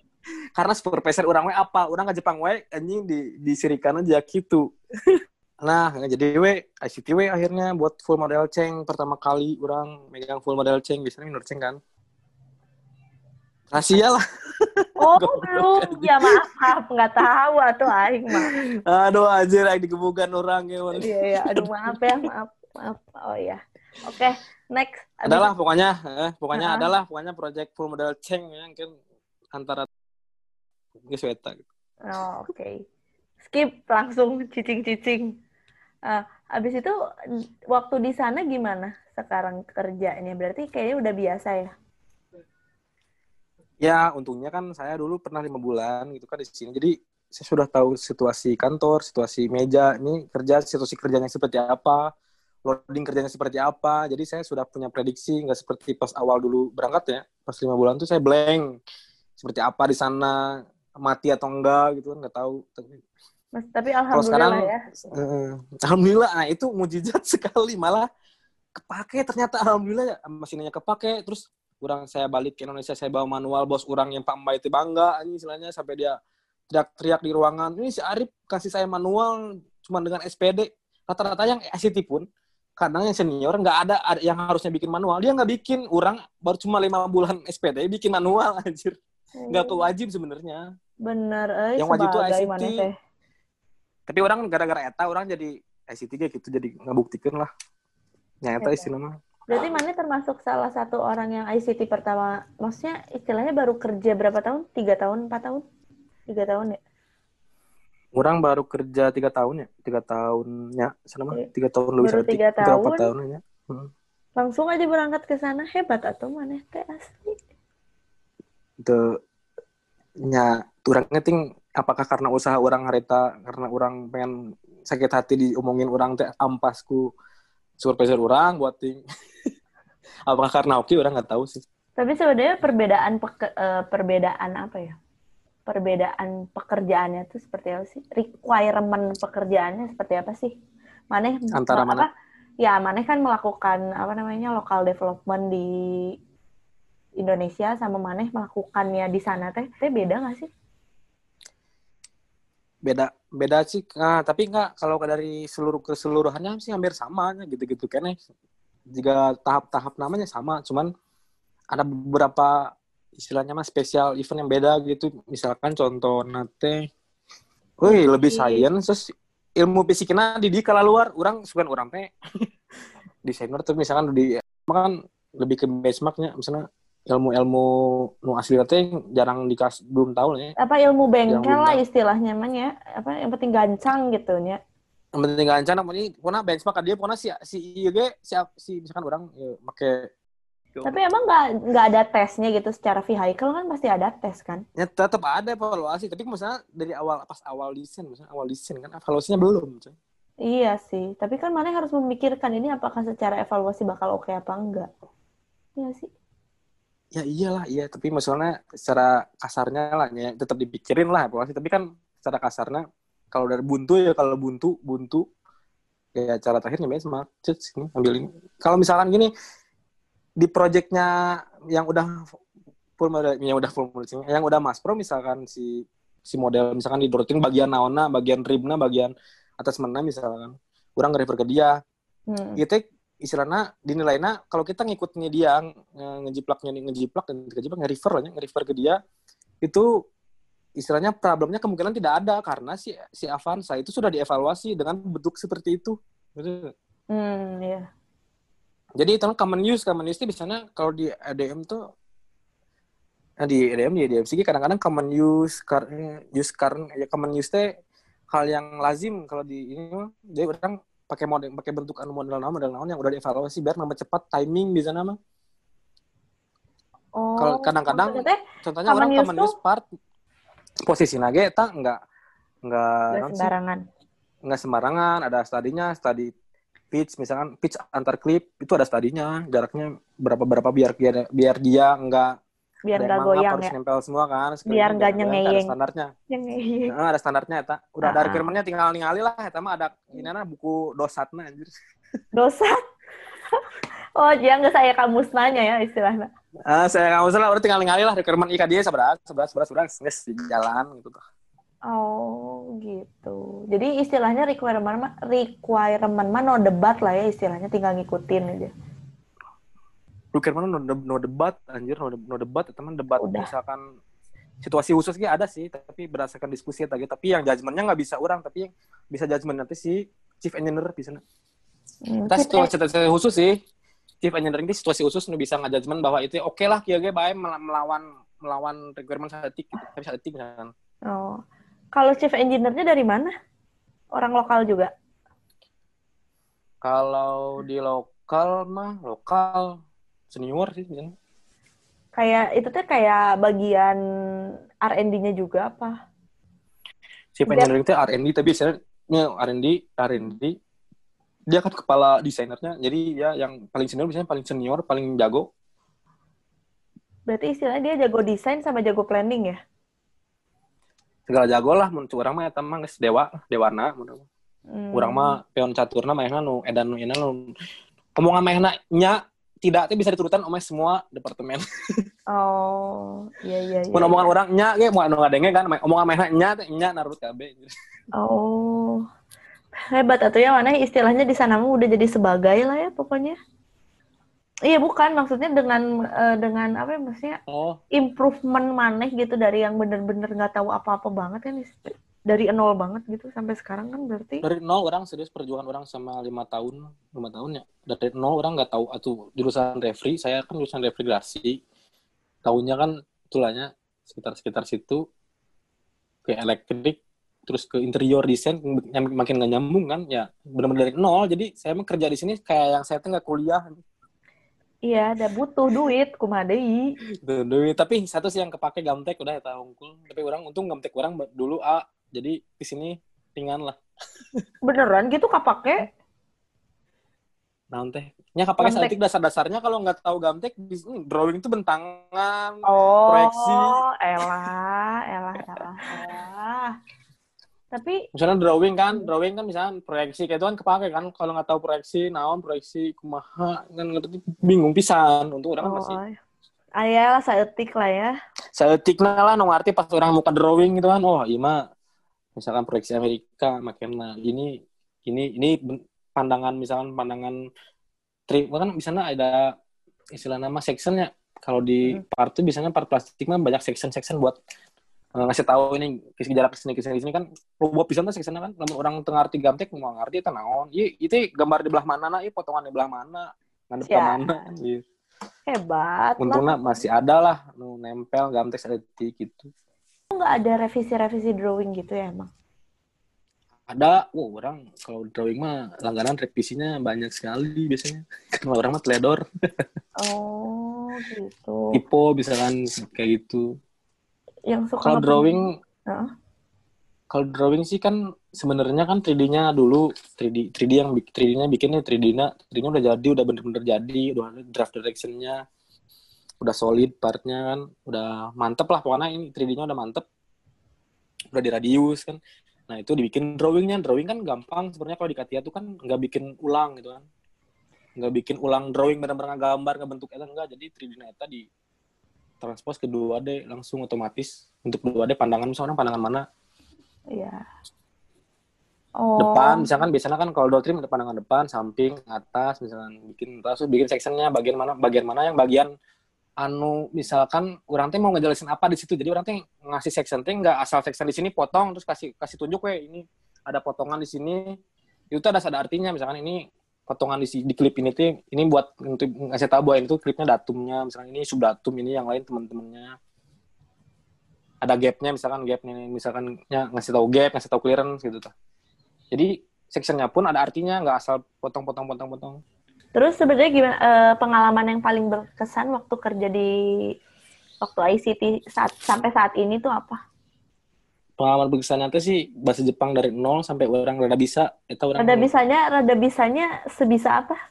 Karena supervisor orang we apa? Orang ke Jepang we anjing di di sirikan aja gitu. nah, jadi we ICT we akhirnya buat full model ceng pertama kali orang megang full model ceng biasanya minor ceng kan. Rahasia lah. oh belum ya maaf maaf nggak tahu atau aing mah Aduh anjir yang digebukan orang ya. iya ya aduh maaf ya maaf maaf oh ya oke next Abis- Adalah pokoknya, eh, pokoknya Ha-ha. adalah pokoknya project full model ceng ya kan antara geus weta gitu. Oh, oke. Skip langsung cicing-cicing. Eh, abis itu waktu di sana gimana sekarang kerjanya? Berarti kayaknya udah biasa ya? Ya, untungnya kan saya dulu pernah lima bulan gitu kan di sini. Jadi saya sudah tahu situasi kantor, situasi meja, ini kerja, situasi kerjanya seperti apa, loading kerjanya seperti apa. Jadi saya sudah punya prediksi, nggak seperti pas awal dulu berangkat ya. Pas lima bulan tuh saya blank. Seperti apa di sana, mati atau enggak gitu kan, nggak tahu. Tapi Mas, tapi alhamdulillah sekarang, ya. eh, alhamdulillah, nah itu mujizat sekali. Malah kepake ternyata alhamdulillah ya, mesinnya kepake. Terus kurang saya balik ke Indonesia saya bawa manual bos orang yang Pak Mbak itu bangga ini istilahnya sampai dia teriak-teriak di ruangan. Ini si Arif kasih saya manual cuma dengan SPD rata-rata yang ICT pun kadang yang senior nggak ada, yang harusnya bikin manual. Dia nggak bikin orang baru cuma lima bulan SPD bikin manual anjir. Nggak kewajib sebenarnya. Bener, eh, Yang wajib tuh sebagai ICT. tapi orang gara-gara eta orang jadi ICT kayak gitu jadi ngebuktikan lah. Nyata istilahnya Berarti mana termasuk salah satu orang yang ICT pertama, maksudnya istilahnya baru kerja berapa tahun? Tiga tahun, empat tahun? Tiga tahun ya? Orang baru kerja tiga tahun ya, tiga tahunnya, selama Iya. tiga tahun lebih Baru sedikit, tiga tiga tahun? tahun ya. Langsung aja berangkat ke sana, hebat atau mana teh asli? Itu nya orang ngeting apakah karena usaha orang harita karena orang pengen sakit hati diomongin orang teh ampasku supervisor orang buat ting apakah karena oke orang nggak tahu sih Tapi sebenarnya perbedaan peke- eh, perbedaan apa ya? Perbedaan pekerjaannya tuh seperti apa sih? Requirement pekerjaannya seperti apa sih? Maneh Antara apa? mana? Ya, Maneh kan melakukan apa namanya local development di Indonesia sama Maneh melakukannya di sana teh, teh beda nggak sih? Beda beda sih. Ah, tapi nggak kalau dari seluruh keseluruhannya sih hampir sama gitu-gitu. Kene jika tahap-tahap namanya sama cuman ada beberapa istilahnya mah spesial event yang beda gitu. Misalkan contoh nate Wih, lebih science terus ilmu fisiknya di di kala luar orang suka orang teh. Desainer tuh misalkan di kan lebih ke benchmarknya misalnya ilmu-ilmu nu asli teh jarang dikas belum tahu ya Apa ilmu bengkel lah istilahnya man ya? Apa yang penting gancang gitu nya. yang penting gancang namun ini pokoknya benchmark dia pokoknya si si iya ge si, si misalkan orang ya, make Tapi emang nggak nggak ada tesnya gitu secara vehicle kan pasti ada tes kan? ya tetap ada evaluasi tapi misalnya dari awal pas awal desain misalnya awal desain kan evaluasinya belum. Iya sih, tapi kan mana harus memikirkan ini apakah secara evaluasi bakal oke apa enggak. Iya sih. Ya iyalah iya. Tapi misalnya secara kasarnya lah ya. Tetap dipikirin lah evaluasi tapi kan secara kasarnya kalau dari buntu ya kalau buntu buntu. Ya cara terakhirnya benchmark Cus, sini ambil ini. Kalau misalkan gini di projectnya yang udah full model yang udah full model yang udah mas pro misalkan si si model misalkan di dorotin bagian naona bagian ribna bagian atas mana misalkan kurang refer ke dia. Hmm. kita istilahnya dinilainya kalau kita ngikutnya dia nge- ngejiplaknya nih ngejiplak dan ngejiplak nge-refer lah nge-refer ke dia itu istilahnya problemnya kemungkinan tidak ada karena si si Avanza itu sudah dievaluasi dengan bentuk seperti itu Betul. Hmm, iya. jadi itu common use common use itu biasanya kalau di ADM tuh nah di ADM di ADM sih kadang-kadang common use karena use karena ya common use teh hal yang lazim kalau di ini mah jadi orang pakai model pakai bentuk anu model naon model naon yang udah dievaluasi biar nambah cepat timing di sana mah Oh, Kalau kadang-kadang- contohnya orang tuh? use part posisi nage eta enggak enggak nggak naon sih? sembarangan. nggak sembarangan ada studinya study pitch misalkan pitch antar klip itu ada studinya jaraknya berapa berapa biar biar biar dia nggak Biar ada nggak goyang harus ya. nempel semua kan Biar nggak ada nyengeyeng. standarnya Yang iya. Heeh, ada standarnya eta udah ada Ah. requirementnya tinggal ningali lah eta mah ada ini buku dosatna anjir Dosa. oh, jangan nggak saya kamus nanya ya istilahnya. ah saya lah udah tinggal ningali lah requirement IKD seberat seberat seberat seberat nges di jalan gitu tuh Oh, gitu. Jadi istilahnya requirement mah requirement mah no debat lah ya istilahnya tinggal ngikutin aja. Requirement no, de- no debat anjir no, no debat teman debat Udah. misalkan situasi khusus gitu ada sih tapi berdasarkan diskusi tadi tapi yang judgementnya nggak bisa orang tapi yang bisa judgement nanti si chief engineer bisa Hmm, kita kita- situasi, situasi khusus sih chief engineering ini situasi khusus nu bisa ngajudgement bahwa itu oke lah kia bae mel- melawan melawan requirement statik gitu. tapi statik misalkan Oh. Kalau chief engineer-nya dari mana? Orang lokal juga. kalau di lokal mah lokal senior sih misalnya. Kayak itu teh kayak bagian R&D-nya juga apa? Dia- engineering itu R&D tapi biasanya R&D R&D dia kan kepala desainernya jadi ya yang paling senior biasanya paling senior paling jago Berarti istilahnya dia jago desain sama jago planning ya? segala jago lah mun urang mah eta mah geus dewa dewana mun Hmm. urang mah peon caturna mah nu edan nu ina nu omongan mah nya tidak bisa diturutan oleh semua departemen. Oh, iya iya iya. Mun omongan orang nya ge mau anu ngadenge kan omongan mah nya teh nya narut kabeh. Oh. Hebat atau ya mana istilahnya di sana mah udah jadi sebagai lah ya pokoknya. Iya bukan maksudnya dengan eh, dengan apa ya maksudnya Oh, improvement maneh gitu dari yang bener-bener nggak tahu apa-apa banget kan dari nol banget gitu sampai sekarang kan berarti. Dari nol orang serius perjuangan orang sama lima tahun lima tahun ya. Dari nol orang nggak tahu atau jurusan refri saya kan jurusan refrigerasi tahunnya kan tulanya sekitar sekitar situ ke elektrik terus ke interior desain yang makin nggak nyambung kan ya benar-benar dari nol. Jadi saya mah kerja di sini kayak yang saya tuh nggak kuliah. Iya ada butuh duit. Tuh, duit. tapi satu sih yang kepake gamtek udah ya tahu unggul. Tapi orang untung gamtek orang dulu A jadi di sini ringan lah Beneran gitu kapake? Nah, teh. Nya kapake statik dasar-dasarnya kalau nggak tahu gamtek sini drawing itu bentangan. Oh, Proyeksi. elah, elah, elah, elah. Tapi Misalnya drawing kan, drawing kan misalnya proyeksi kayak itu kan kepake kan kalau nggak tahu proyeksi, naon proyeksi kumaha kan ngerti bingung pisan. Untuk orang oh, masih ayalah saeutik lah ya. seetikna lah nu ngarti pas orang muka drawing gitu kan. Oh, iya mah misalkan proyeksi Amerika makanya ini ini ini pandangan misalkan pandangan tri kan misalnya ada istilah nama sectionnya kalau di Hmm. part itu biasanya part plastik mah banyak section section buat eh, ngasih tahu ini jarak ke sini ke sini ke sini kan buat pisan tuh sectionnya kan lamun orang tengah arti gamtek mau ngerti itu naon iya itu gambar di belah mana nah iya potongan di belah mana ngadep ke Sia. mana iya. Hebat. untungnya masih ada lah nempel gamtek sedetik gitu nggak ada revisi-revisi drawing gitu ya emang? ada. Wow orang kalau drawing mah langganan revisinya banyak sekali biasanya. Karena orang mah teledor. Oh, gitu. typo misalkan kayak gitu. Yang suka kalau drawing Heeh. kalau drawing sih kan sebenarnya kan 3D-nya dulu. 3D 3D yang bik- 3D-nya bikinnya 3D-nya 3D-nya udah jadi udah bener-bener jadi. Udah draft direction-nya udah solid partnya kan udah mantep lah pokoknya ini 3D-nya udah mantep. Udah di radius kan. Nah itu dibikin drawingnya. Drawing kan gampang sebenarnya kalau di Katia tuh kan nggak bikin ulang gitu kan. Nggak bikin ulang drawing bener-bener gambar ngebentuk eta enggak jadi 3D nya eta di transpose ke 2D langsung otomatis. Untuk 2D pandangan misalnya pandangan mana? Iya. Oh. depan misalkan biasanya kan kalau door trim ada pandangan depan samping atas misalkan bikin langsung bikin sectionnya bagian mana bagian mana yang bagian anu misalkan orang teh mau ngejelasin apa di situ. Jadi orang teh ngasih section teh nggak asal section di sini potong terus kasih kasih tunjuk we ini ada potongan di sini. Itu tuh ada ada artinya misalkan ini potongan di di klip ini tuh ini buat untuk ngasih tahu bahwa ini tuh klipnya datumnya misalkan ini subdatum ini yang lain teman-temannya. Ada gapnya misalkan gap ini misalkan ya, ngasih tahu gap ngasih tahu clearance gitu tuh. Jadi sectionnya pun ada artinya nggak asal potong-potong-potong-potong Terus sebenarnya gimana eh, pengalaman yang paling berkesan waktu kerja di waktu ICT saat sampai saat ini tuh apa? pengalaman berkesannya tuh sih bahasa Jepang dari nol sampai orang rada bisa itu orang Rada bisanya, rada bisanya sebisa apa?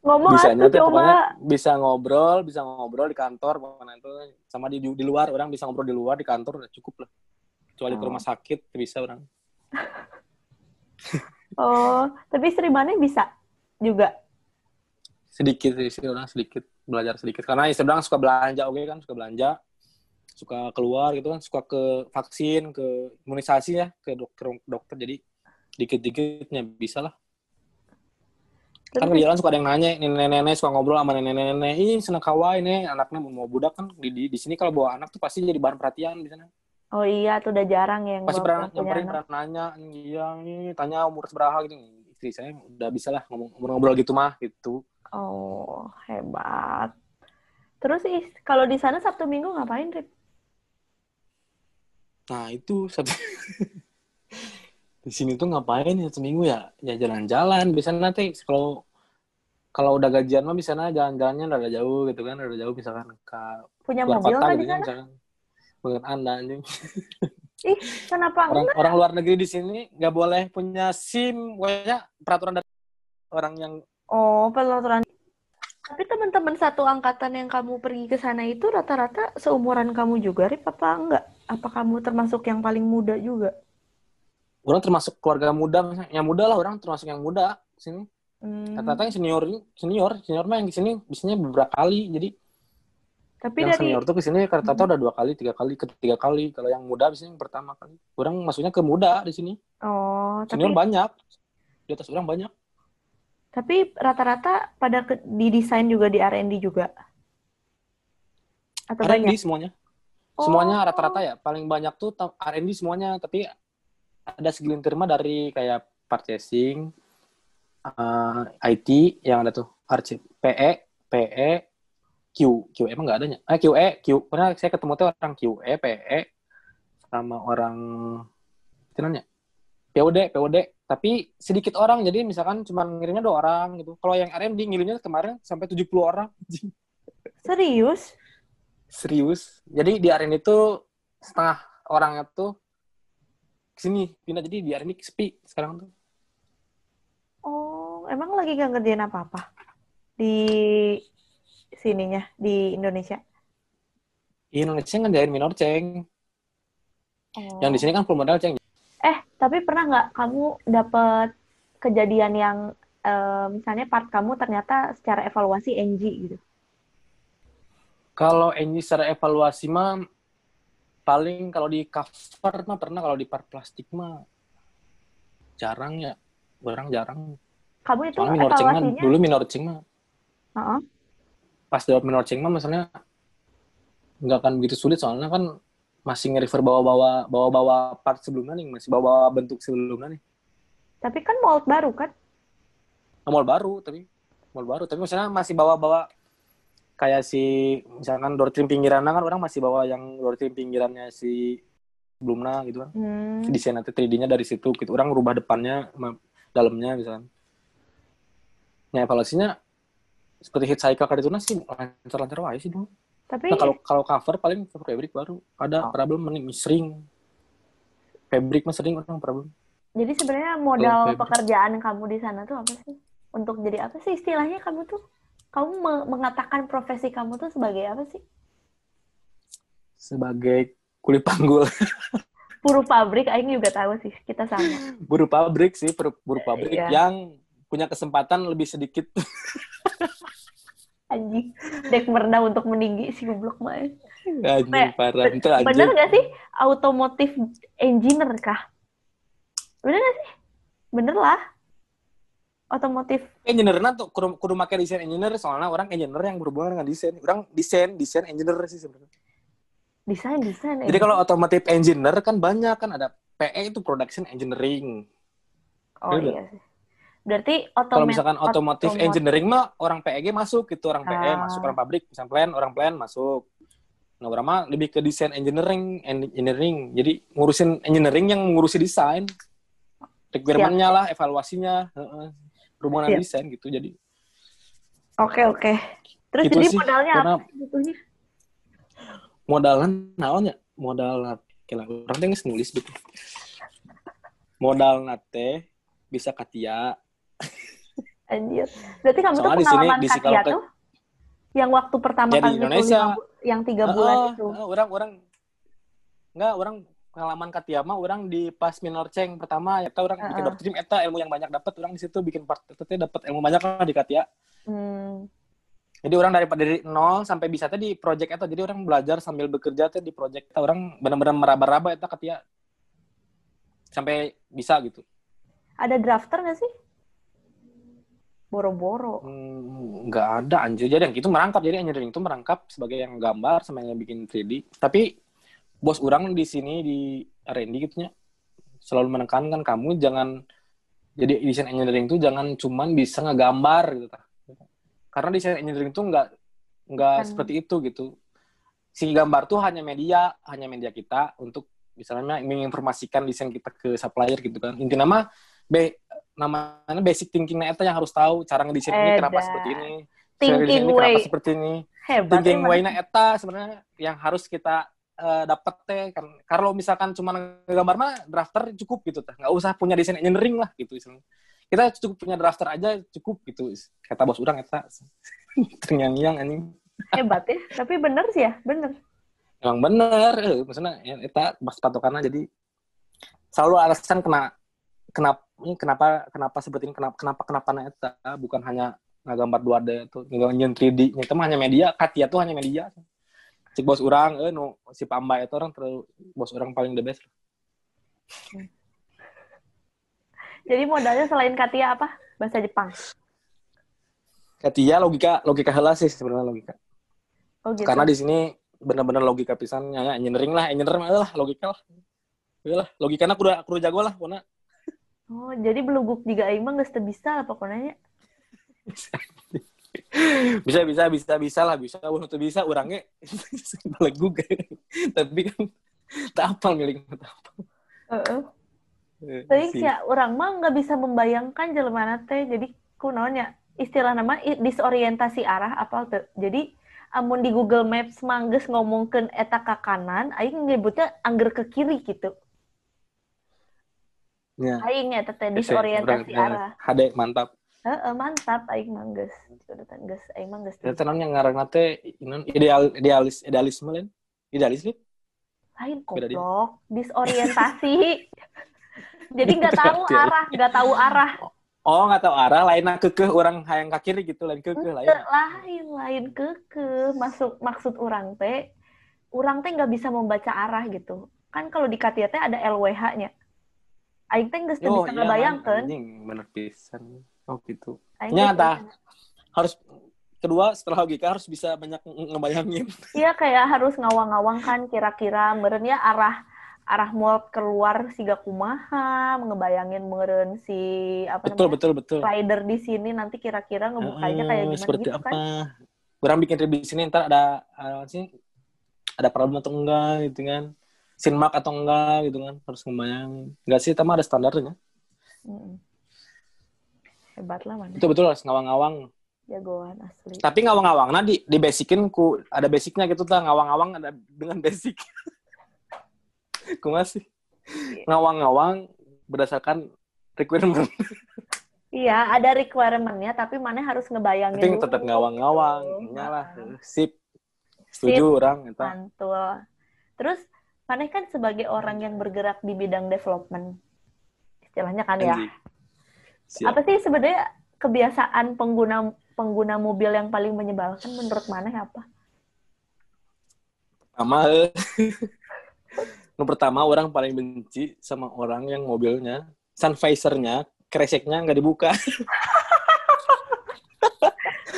Ngomong bisanya tuh coba. bisa ngobrol bisa ngobrol di kantor pokoknya itu sama di di luar orang bisa ngobrol di luar di kantor udah cukup lah kecuali ke Oh. rumah sakit bisa orang Oh, tapi Sri Mane bisa juga. sedikit sih orang sedikit belajar sedikit. Karena istri orang suka belanja oke kan suka belanja suka keluar gitu kan suka ke vaksin ke imunisasi ya ke dokter dokter. Jadi dikit-dikitnya bisa lah. Kan di jalan suka ada yang nanya nenek-nenek suka ngobrol sama nenek-nenek. Ini senang kawaii nih anaknya mau budak kan di, di, di sini kalau bawa anak tuh pasti jadi bahan perhatian di sana Oh iya, tuh udah jarang yang pasti bawa pernah nyamperin pernah nanya iya ini tanya umur seberapa gitu istri saya udah bisa lah ngomong ngobrol gitu mah gitu Oh, hebat. Terus ih, kalau di sana Sabtu Minggu ngapain, Rip? nah itu Sabtu di sini tuh ngapain ya seminggu ya ya jalan-jalan bisa nanti kalau kalau udah gajian mah bisa jalan-jalannya rada jauh gitu kan rada jauh misalkan ke Punya mobil kota gitu di kan sana? misalkan Banget anda anjing Ih, kenapa orang enggak? orang luar negeri di sini nggak boleh punya SIM pokoknya peraturan dari orang yang Oh, peraturan. Tapi teman-teman satu angkatan yang kamu pergi ke sana itu rata-rata seumuran kamu juga, Rip, apa enggak? Apa kamu termasuk yang paling muda juga? orang termasuk keluarga muda misalnya. yang muda lah orang termasuk yang muda di sini Hmm, rata-rata yang senior senior senior mah yang di sini biasanya beberapa kali jadi tapi yang dari senior tuh ke sini rata-rata udah dua kali tiga kali ketiga kali. Kalau yang muda biasanya yang pertama kali. Orang maksudnya ke muda di sini. Oh, tapi senior banyak. Di atas orang banyak. Tapi rata-rata pada ke- didesain juga di R&D juga. Atau R&D semuanya. Oh. semuanya rata-rata ya. Paling banyak tuh R&D semuanya. Tapi ada segelintir mah dari kayak purchasing eh, IT yang ada tuh. RC, PE PE Q QE emang nggak adanya? Eh QE Q pernah saya ketemu tuh orang QE PE sama orang itu namanya? POD POD tapi sedikit orang jadi misalkan cuma ngirimnya dua orang gitu. Kalau yang R&D ngirimnya kemarin sampai 70 orang. Serius? serius. Jadi di R&D itu setengah orangnya tuh ke sini pindah. Jadi di R&D sepi sekarang tuh. Oh, emang lagi gak ngerjain apa-apa? Di sininya di Indonesia? Indonesia ngerjain minor ceng Oh. yang di sini kan full modal ceng Eh, tapi pernah nggak kamu dapet kejadian yang eh, misalnya part kamu ternyata secara evaluasi NG gitu? kalau NG secara evaluasi mah paling kalau di cover mah pernah kalau di part plastik mah jarang ya orang jarang Kamu itu soalnya minor ceng mah evaluasinya? dulu minor ceng mah Heeh. Pas dapat minor ceng mah misalnya nggak akan begitu sulit soalnya kan masih nge-refer bawa-bawa bawa-bawa part sebelumnya nih masih bawa bentuk sebelumnya nih. Tapi kan mold baru kan? mall baru tapi mall baru. Tapi misalnya masih bawa-bawa kayak si misalkan door trim pinggirannya kan orang masih bawa yang door trim pinggirannya si sebelumnya gitu kan. Hmm. desain nanti 3D-nya dari situ gitu. Orang rubah depannya dalamnya misalkan. Nah evaluasinya seperti hit cycle kartu sih lancar-lancar wae sih dulu Tapi nah kalau kalau cover paling cover fabric baru ada Oh. problem mending sering fabric mah sering orang problem jadi sebenarnya modal pekerjaan kamu di sana tuh apa sih? Untuk jadi apa sih istilahnya kamu tuh? Kamu me- mengatakan profesi kamu tuh sebagai apa sih? sebagai kulit panggul Buruh pabrik, Aing juga tahu sih. Kita sama. buruh pabrik sih buruh, pabrik Iya. yang punya kesempatan lebih sedikit Anjing. Dek merendah untuk meninggi si goblok mah. anjing parah itu Bener anjing gak sih? Automotive engineer kah? Bener gak sih? Bener lah. Otomotif. engineer tuh kudu, kudu make desain engineer soalnya orang engineer yang berhubungan dengan desain orang desain desain engineer sih sebenarnya Desain, desain. jadi kalau otomotif engineer kan banyak kan ada PE itu production engineering Oh Iya. iya sih. Berarti kalau misalkan otomotif engineering mah orang PEG masuk gitu orang PE Ah. masuk orang pabrik misalnya plan orang plan masuk Nah, orang mah lebih ke desain engineering, engineering. Jadi ngurusin engineering yang ngurusi desain. Requirement-nya lah, evaluasinya, Siap. desain gitu. Jadi Oke, oke. Terus Gitu jadi sih, modalnya apa sebetulnya? modalan naonnya? Modal kira orang teh nulis gitu. Modal nate bisa katia. Anjir. Berarti kamu tuh Soalnya di sini, pengalaman di Katia tuh yang waktu pertama Ya, kali itu Indonesia. lima yang tiga bulan Heeh, itu. heeh, orang orang enggak orang pengalaman katia mah orang di pas minor ceng pertama eta orang bikin Heeh. doktrin eta ilmu yang banyak dapat orang di situ bikin part dapat ilmu banyak lah di katia. Hmm. Jadi orang dari dari nol sampai bisa teh di project eta. Jadi orang belajar sambil bekerja teh di project eta. Orang benar-benar meraba-raba eta katia sampai bisa gitu. Ada drafter nggak sih? Boro-boro. Hmm, nggak ada anjir. Jadi yang itu merangkap. Jadi engineering itu merangkap sebagai yang gambar sama yang bikin 3D. Tapi bos orang di sini di R&D gitu nya selalu menekankan kamu jangan jadi desain engineering itu jangan cuman bisa ngegambar gitu. Karena desain engineering itu nggak nggak Kan. seperti itu gitu. Si gambar tuh hanya media, hanya media kita untuk misalnya menginformasikan desain kita ke supplier gitu kan. Intinya mah be, namanya basic thinking eta yang harus tahu cara ngedesain ini kenapa seperti ini. Thinking ini way. kenapa seperti ini. Hebat. Thinking emang. way-nya eta sebenarnya yang harus kita eh, dapat teh kan kalau misalkan cuma ngegambar mah drafter cukup gitu teh nggak usah punya desain engineering lah gitu istilahnya. kita cukup punya drafter aja cukup gitu kata bos orang eta terngiang-ngiang anjing Hebat ya. Tapi bener sih ya, bener. emang bener eh, maksudnya ya, eta pas patokannya jadi selalu alasan kena kenapa ini kenapa kenapa seperti ini? Kenapa kenapa kenapa na eta bukan hanya ngagambar 2D itu ngegambar 3D nya. Itu mah hanya media Katia tuh hanya media. Cik bos orang eh nu si Pamba itu orang terlalu bos orang paling the best Jadi modalnya selain Katia apa? Bahasa Jepang. Katia logika logika heula sih sebenarnya logika. Oh gitu. karena di sini benar-benar logika pisannya ya engineering lah engineer mah lah logika lah. Iyalah, logikanya aku udah aku udah jago lah pokoknya Oh, jadi beluguk juga aing mah geus teu bisa lah pokoknya. bisa bisa bisa bisa lah bisa wah tuh bisa orangnya lagu tapi kan tak apal milik tak apal Heeh. Eh, Tapi ya orang mah nggak bisa membayangkan jelema teh. Jadi kunaonnya istilah nama disorientasi arah apa tuh. Jadi amun di Google Maps mangges ngomongkeun eta ka kanan, aing nyebutnya angger ke kiri gitu. Ya. Aing eta teh Ese, disorientasi arah. HD mantap Heeh, mantap aing mangges. Cudutan geus aing mangges. ya tenang yang ngarang nate inon ideal idealis idealisme lain idealis nih Lain dia. goblok, disorientasi. Jadi nggak tahu arah, nggak tahu arah. oh nggak tahu arah lainnya kekeh orang hayang ke kiri gitu lain kekeh lain lain lain keke masuk maksud orang teh orang teh nggak bisa membaca arah gitu kan kalau di teh ada LWH-nya Aing teh nggak oh bisa iya ngebayangkeun. Anjing bener pisan. Oh gitu. Aing Nya, teh tah. harus kedua setelah logika harus bisa banyak nge- ngebayangin. Iya kayak harus ngawang-ngawang kan kira-kira. Meureun ya arah arah mold keluar siga kumaha ngebayangin meureun si apa betul namanya betul betul. rider di sini nanti kira-kira ngebukanya kayak Eh, gimana seperti gitu apa? kan. Orang bikin review di sini ntar ada ada apa sih? Ada problem atau enggak gitu kan sin mark atau enggak gitu kan harus ngebayangin. Enggak sih tapi ada standarnya. Mm-mm. hebat lah mana itu betul harus ngawang-ngawang. Jagoan asli. Tapi ngawang-ngawang nah di di basicin ku ada basicnya gitu tuh ngawang-ngawang ada dengan basic. Ku masih ngawang-ngawang berdasarkan requirement. Iya, ada requirement-nya, tapi mana harus ngebayangin penting dulu. tetap ngawang-ngawang. Gitu. nyalah Heeh. sip. Setuju orang itu Mantul. Terus, mana kan sebagai orang yang bergerak di bidang development, istilahnya kan ya. Siap. Apa sih sebenarnya kebiasaan pengguna pengguna mobil yang paling menyebalkan menurut mana apa? pertama yang pertama orang paling benci sama orang yang mobilnya sun visornya kreseknya nggak dibuka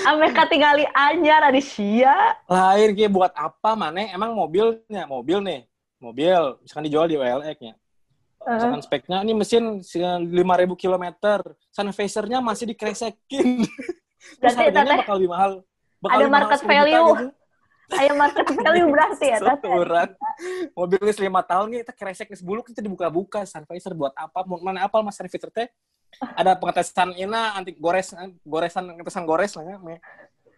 Ame katingali anyar ada sia. lain kayak buat apa mana emang mobilnya mobil nih mobil misalkan dijual di OLX nya misalkan speknya ini mesin 5000 km sun visornya masih dikresekin terus harganya bakal lebih mahal bakal ada lebih mahal market 10 juta value. gitu. Ayam market value berarti ya. Tapi Seorang mobil geus lima tahun nih, kita keresek geus buluk itu dibuka-buka. Sunvisor buat apa? Mana apa mas Sunvisor teh? Ada pengetesan ina anti gores goresan pengetesan gores lah ya.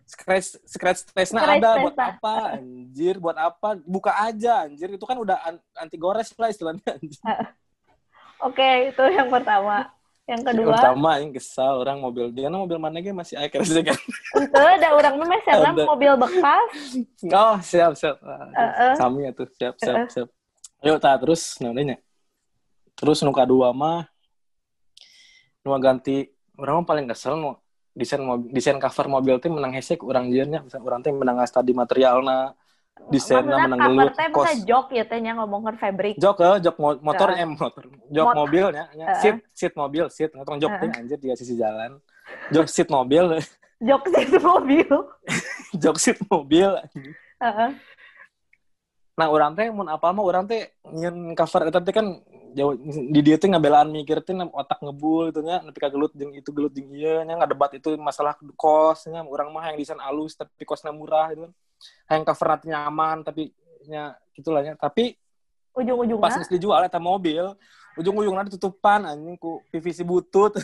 Scratch scratch Scratch ada buat apa? Anjir, buat apa? Buka aja anjir. Itu kan udah an- anti gores lah istilahnya. Anjir. Oke, itu yang pertama. Yang kedua, Pertama yang kesal orang mobil dia kan mobil mana ge masih aya keresek kan. itu ada orang mah serem Ada. mobil bekas. Oh, siap, siap. Ah, Heeh. Sami atuh, siap, siap, Heeh. siap. Ayo, ta terus namanya. Terus nu kadua mah nu ganti orang mah paling kesel nu desain mobil, desain cover mobil teh menang hese jeurnya, bisa urang teh menang tadi materialna, desainna Maksudnya menang gelut, kos. jok ya teh nya ngomongkan fabric. Jok eh, jok mo- motor eh motor. Jok Mot- mobilnya, nya. Heeh. seat, seat mobil, seat ngotong jok Heeh. anjir di sisi jalan. Jok seat mobil, Jok itu mobil. jok seat mobil. anjing. Heeh. Nah, orang teh mun apa mah orang teh nyen cover eta teh kan jauh di dia teh ngabelaan mikir teh otak ngebul gitu nya nepi ka gelut jeung itu gelut jeung ieu nya ngadebat itu masalah kos nya urang mah yang desain alus tapi kosnya murah gitu kan. Yang cover nanti nyaman tapi nya gitulah nya. Tapi pas Ujung-ujungnya geus dijual eta mobil ujung-ujungnya ditutupan anjing ku PVC butut.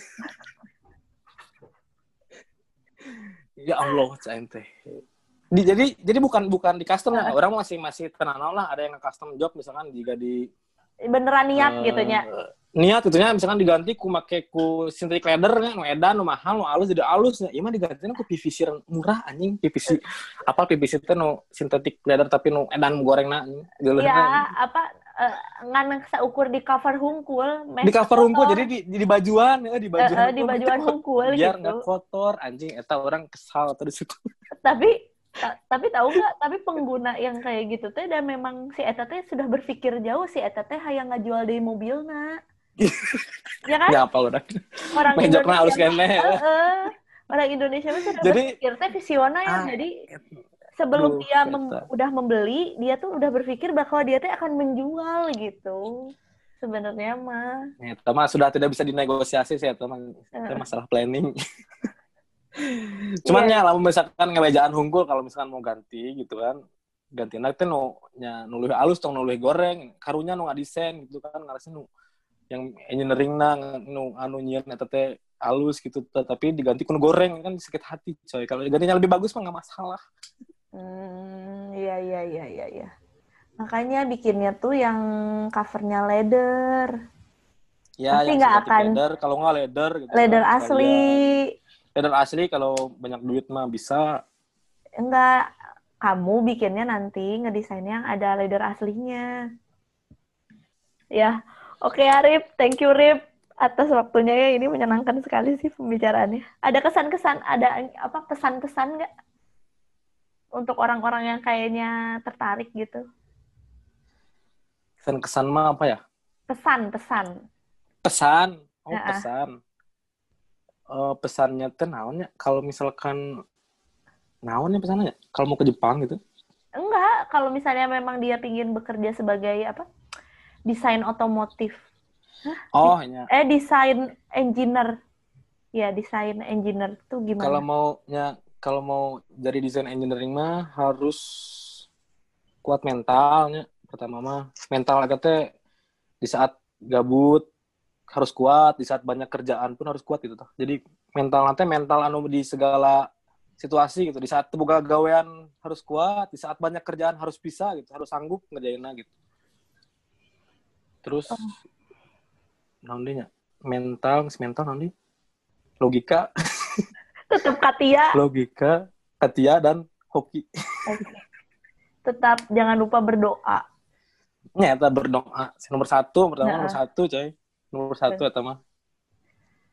ya Allah, cain teh. Di, jadi jadi bukan bukan di custom ya. Orang masih masih tenang lah ada yang custom job misalkan jika di beneran niat eh, gitu nya. Niat gitu nya misalkan diganti ku make ku synthetic leather nya nu edan nu mahal nu alus jadi alus nya. Ieu mah digantinya ku PVC murah anjing PVC. apa PVC teh nu synthetic leather tapi nu edan gorengna anjing. Geuleuhna, Ya, anjing. apa eh, ngan saukur di cover hungkul, di cover hungkul kotor. jadi di, di bajuan ya di bajuan eh, di bajuan hungkul biar gitu. nggak kotor anjing eta orang kesal terus itu Tapi ta- tapi tahu nggak? Tapi pengguna yang kayak gitu teh dan memang si eta teh sudah berpikir jauh si eta teh hayang ngajual di mobilna. ya kan? ya apa orang Orang Indonesia. kene Heeh. orang Indonesia sudah Jadi- berpikir teh visioner ya. Ah, Jadi sebelum Aduh, dia mem- eta. udah membeli, dia tuh udah berpikir bahwa dia teh akan menjual gitu. Sebenarnya mah. Eta mah sudah tidak bisa dinegosiasi sih eta mah Eta masalah planning. Cuman Iya. ya lamun misalkan ngewejaan hunggul kalau misalkan mau ganti gitu kan. Ganti teh nu nya nuluh alus tong nuluh goreng, karunya nu ngadesain gitu kan ngarasnya nu yang engineering na nu anu nyieun eta teh alus gitu tapi diganti ku nu goreng kan sakit hati coy. Kalau digantinya lebih bagus mah nggak masalah. Hmm, iya iya iya iya iya. Makanya bikinnya tuh yang covernya leather. Ya, Pasti yang nggak akan. leather, kalau nggak leather gitu. Leather kan, asli. Leather asli kalau banyak duit mah bisa. Enggak, kamu bikinnya nanti ngedesainnya yang ada leather aslinya. Ya, oke Arif, thank you Rip atas waktunya ya. Ini menyenangkan sekali sih pembicaraannya. Ada kesan-kesan, ada apa pesan-pesan nggak untuk orang-orang yang kayaknya tertarik gitu? Kesan-kesan mah apa ya? Pesan-pesan. Pesan. Oh, Heeh. pesan. Eh, pesannya teh naonnya? Kalau misalkan naonnya pesannya? Kalau mau ke Jepang gitu. Enggak, kalau misalnya memang dia pingin bekerja sebagai apa? Desain otomotif. Oh, ya. Eh, desain engineer. Ya, desain engineer tuh gimana? Kalau mau ya kalau mau jadi desain engineering mah harus kuat mentalnya. Pertama mah mental agak teh di saat gabut harus kuat, di saat banyak kerjaan pun harus kuat gitu tuh. Jadi mental nanti mental anu di segala situasi gitu. Di saat buka gawean harus kuat, di saat banyak kerjaan harus bisa gitu, harus sanggup ngerjainnya gitu. Terus naon deui nya? Mental, mental naon deui? Logika, Tetap Katia. logika, Katia dan hoki. Tetap jangan lupa berdoa. Nyata berdoa. Nomor satu, pertama Nah. nomor satu, coy. Nomor satu ya mah.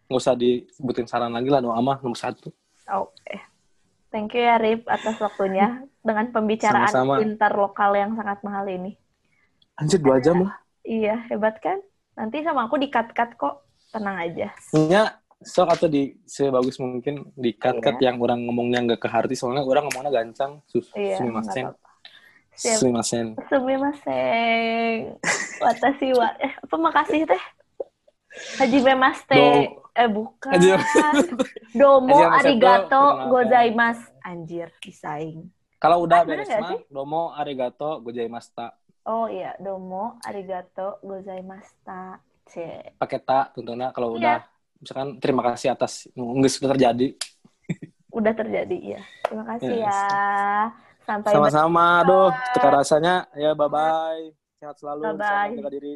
Nggak usah disebutin saran lagi lah, doa mah nomor satu. Oke. Thank you ya Rip atas waktunya dengan pembicaraan Sama-sama. interlokal yang sangat mahal ini. Anjir, dua jam lah. Iya, hebat kan? Nanti sama aku di-cut-cut kok. Tenang aja. Nya, sok atau di sebagus mungkin di cut-cut yang orang ngomongnya nggak ke hati, soalnya orang ngomongnya gancang. Sus, Iya, sumimasen. Sumimasen. Sumimasen. Watashi wa. Eh, apa makasih teh? Haji Memaste. Do- Eh, bukan. Haji Domo Haji Memaste arigato perkenalkan. gozaimasu. Anjir, disaing. Kalau udah Ah, beres mah domo arigato gozaimashita. Oh iya, domo, arigato, gozaimashita. C. Pakai ta tentunya kalau Iya. udah misalkan terima kasih atas nggak sudah terjadi. Udah terjadi ya. Terima kasih Yes. ya. Sampai Sama-sama, aduh, tekan rasanya. Ya bye bye. Sehat selalu, Bye-bye. sama jaga diri.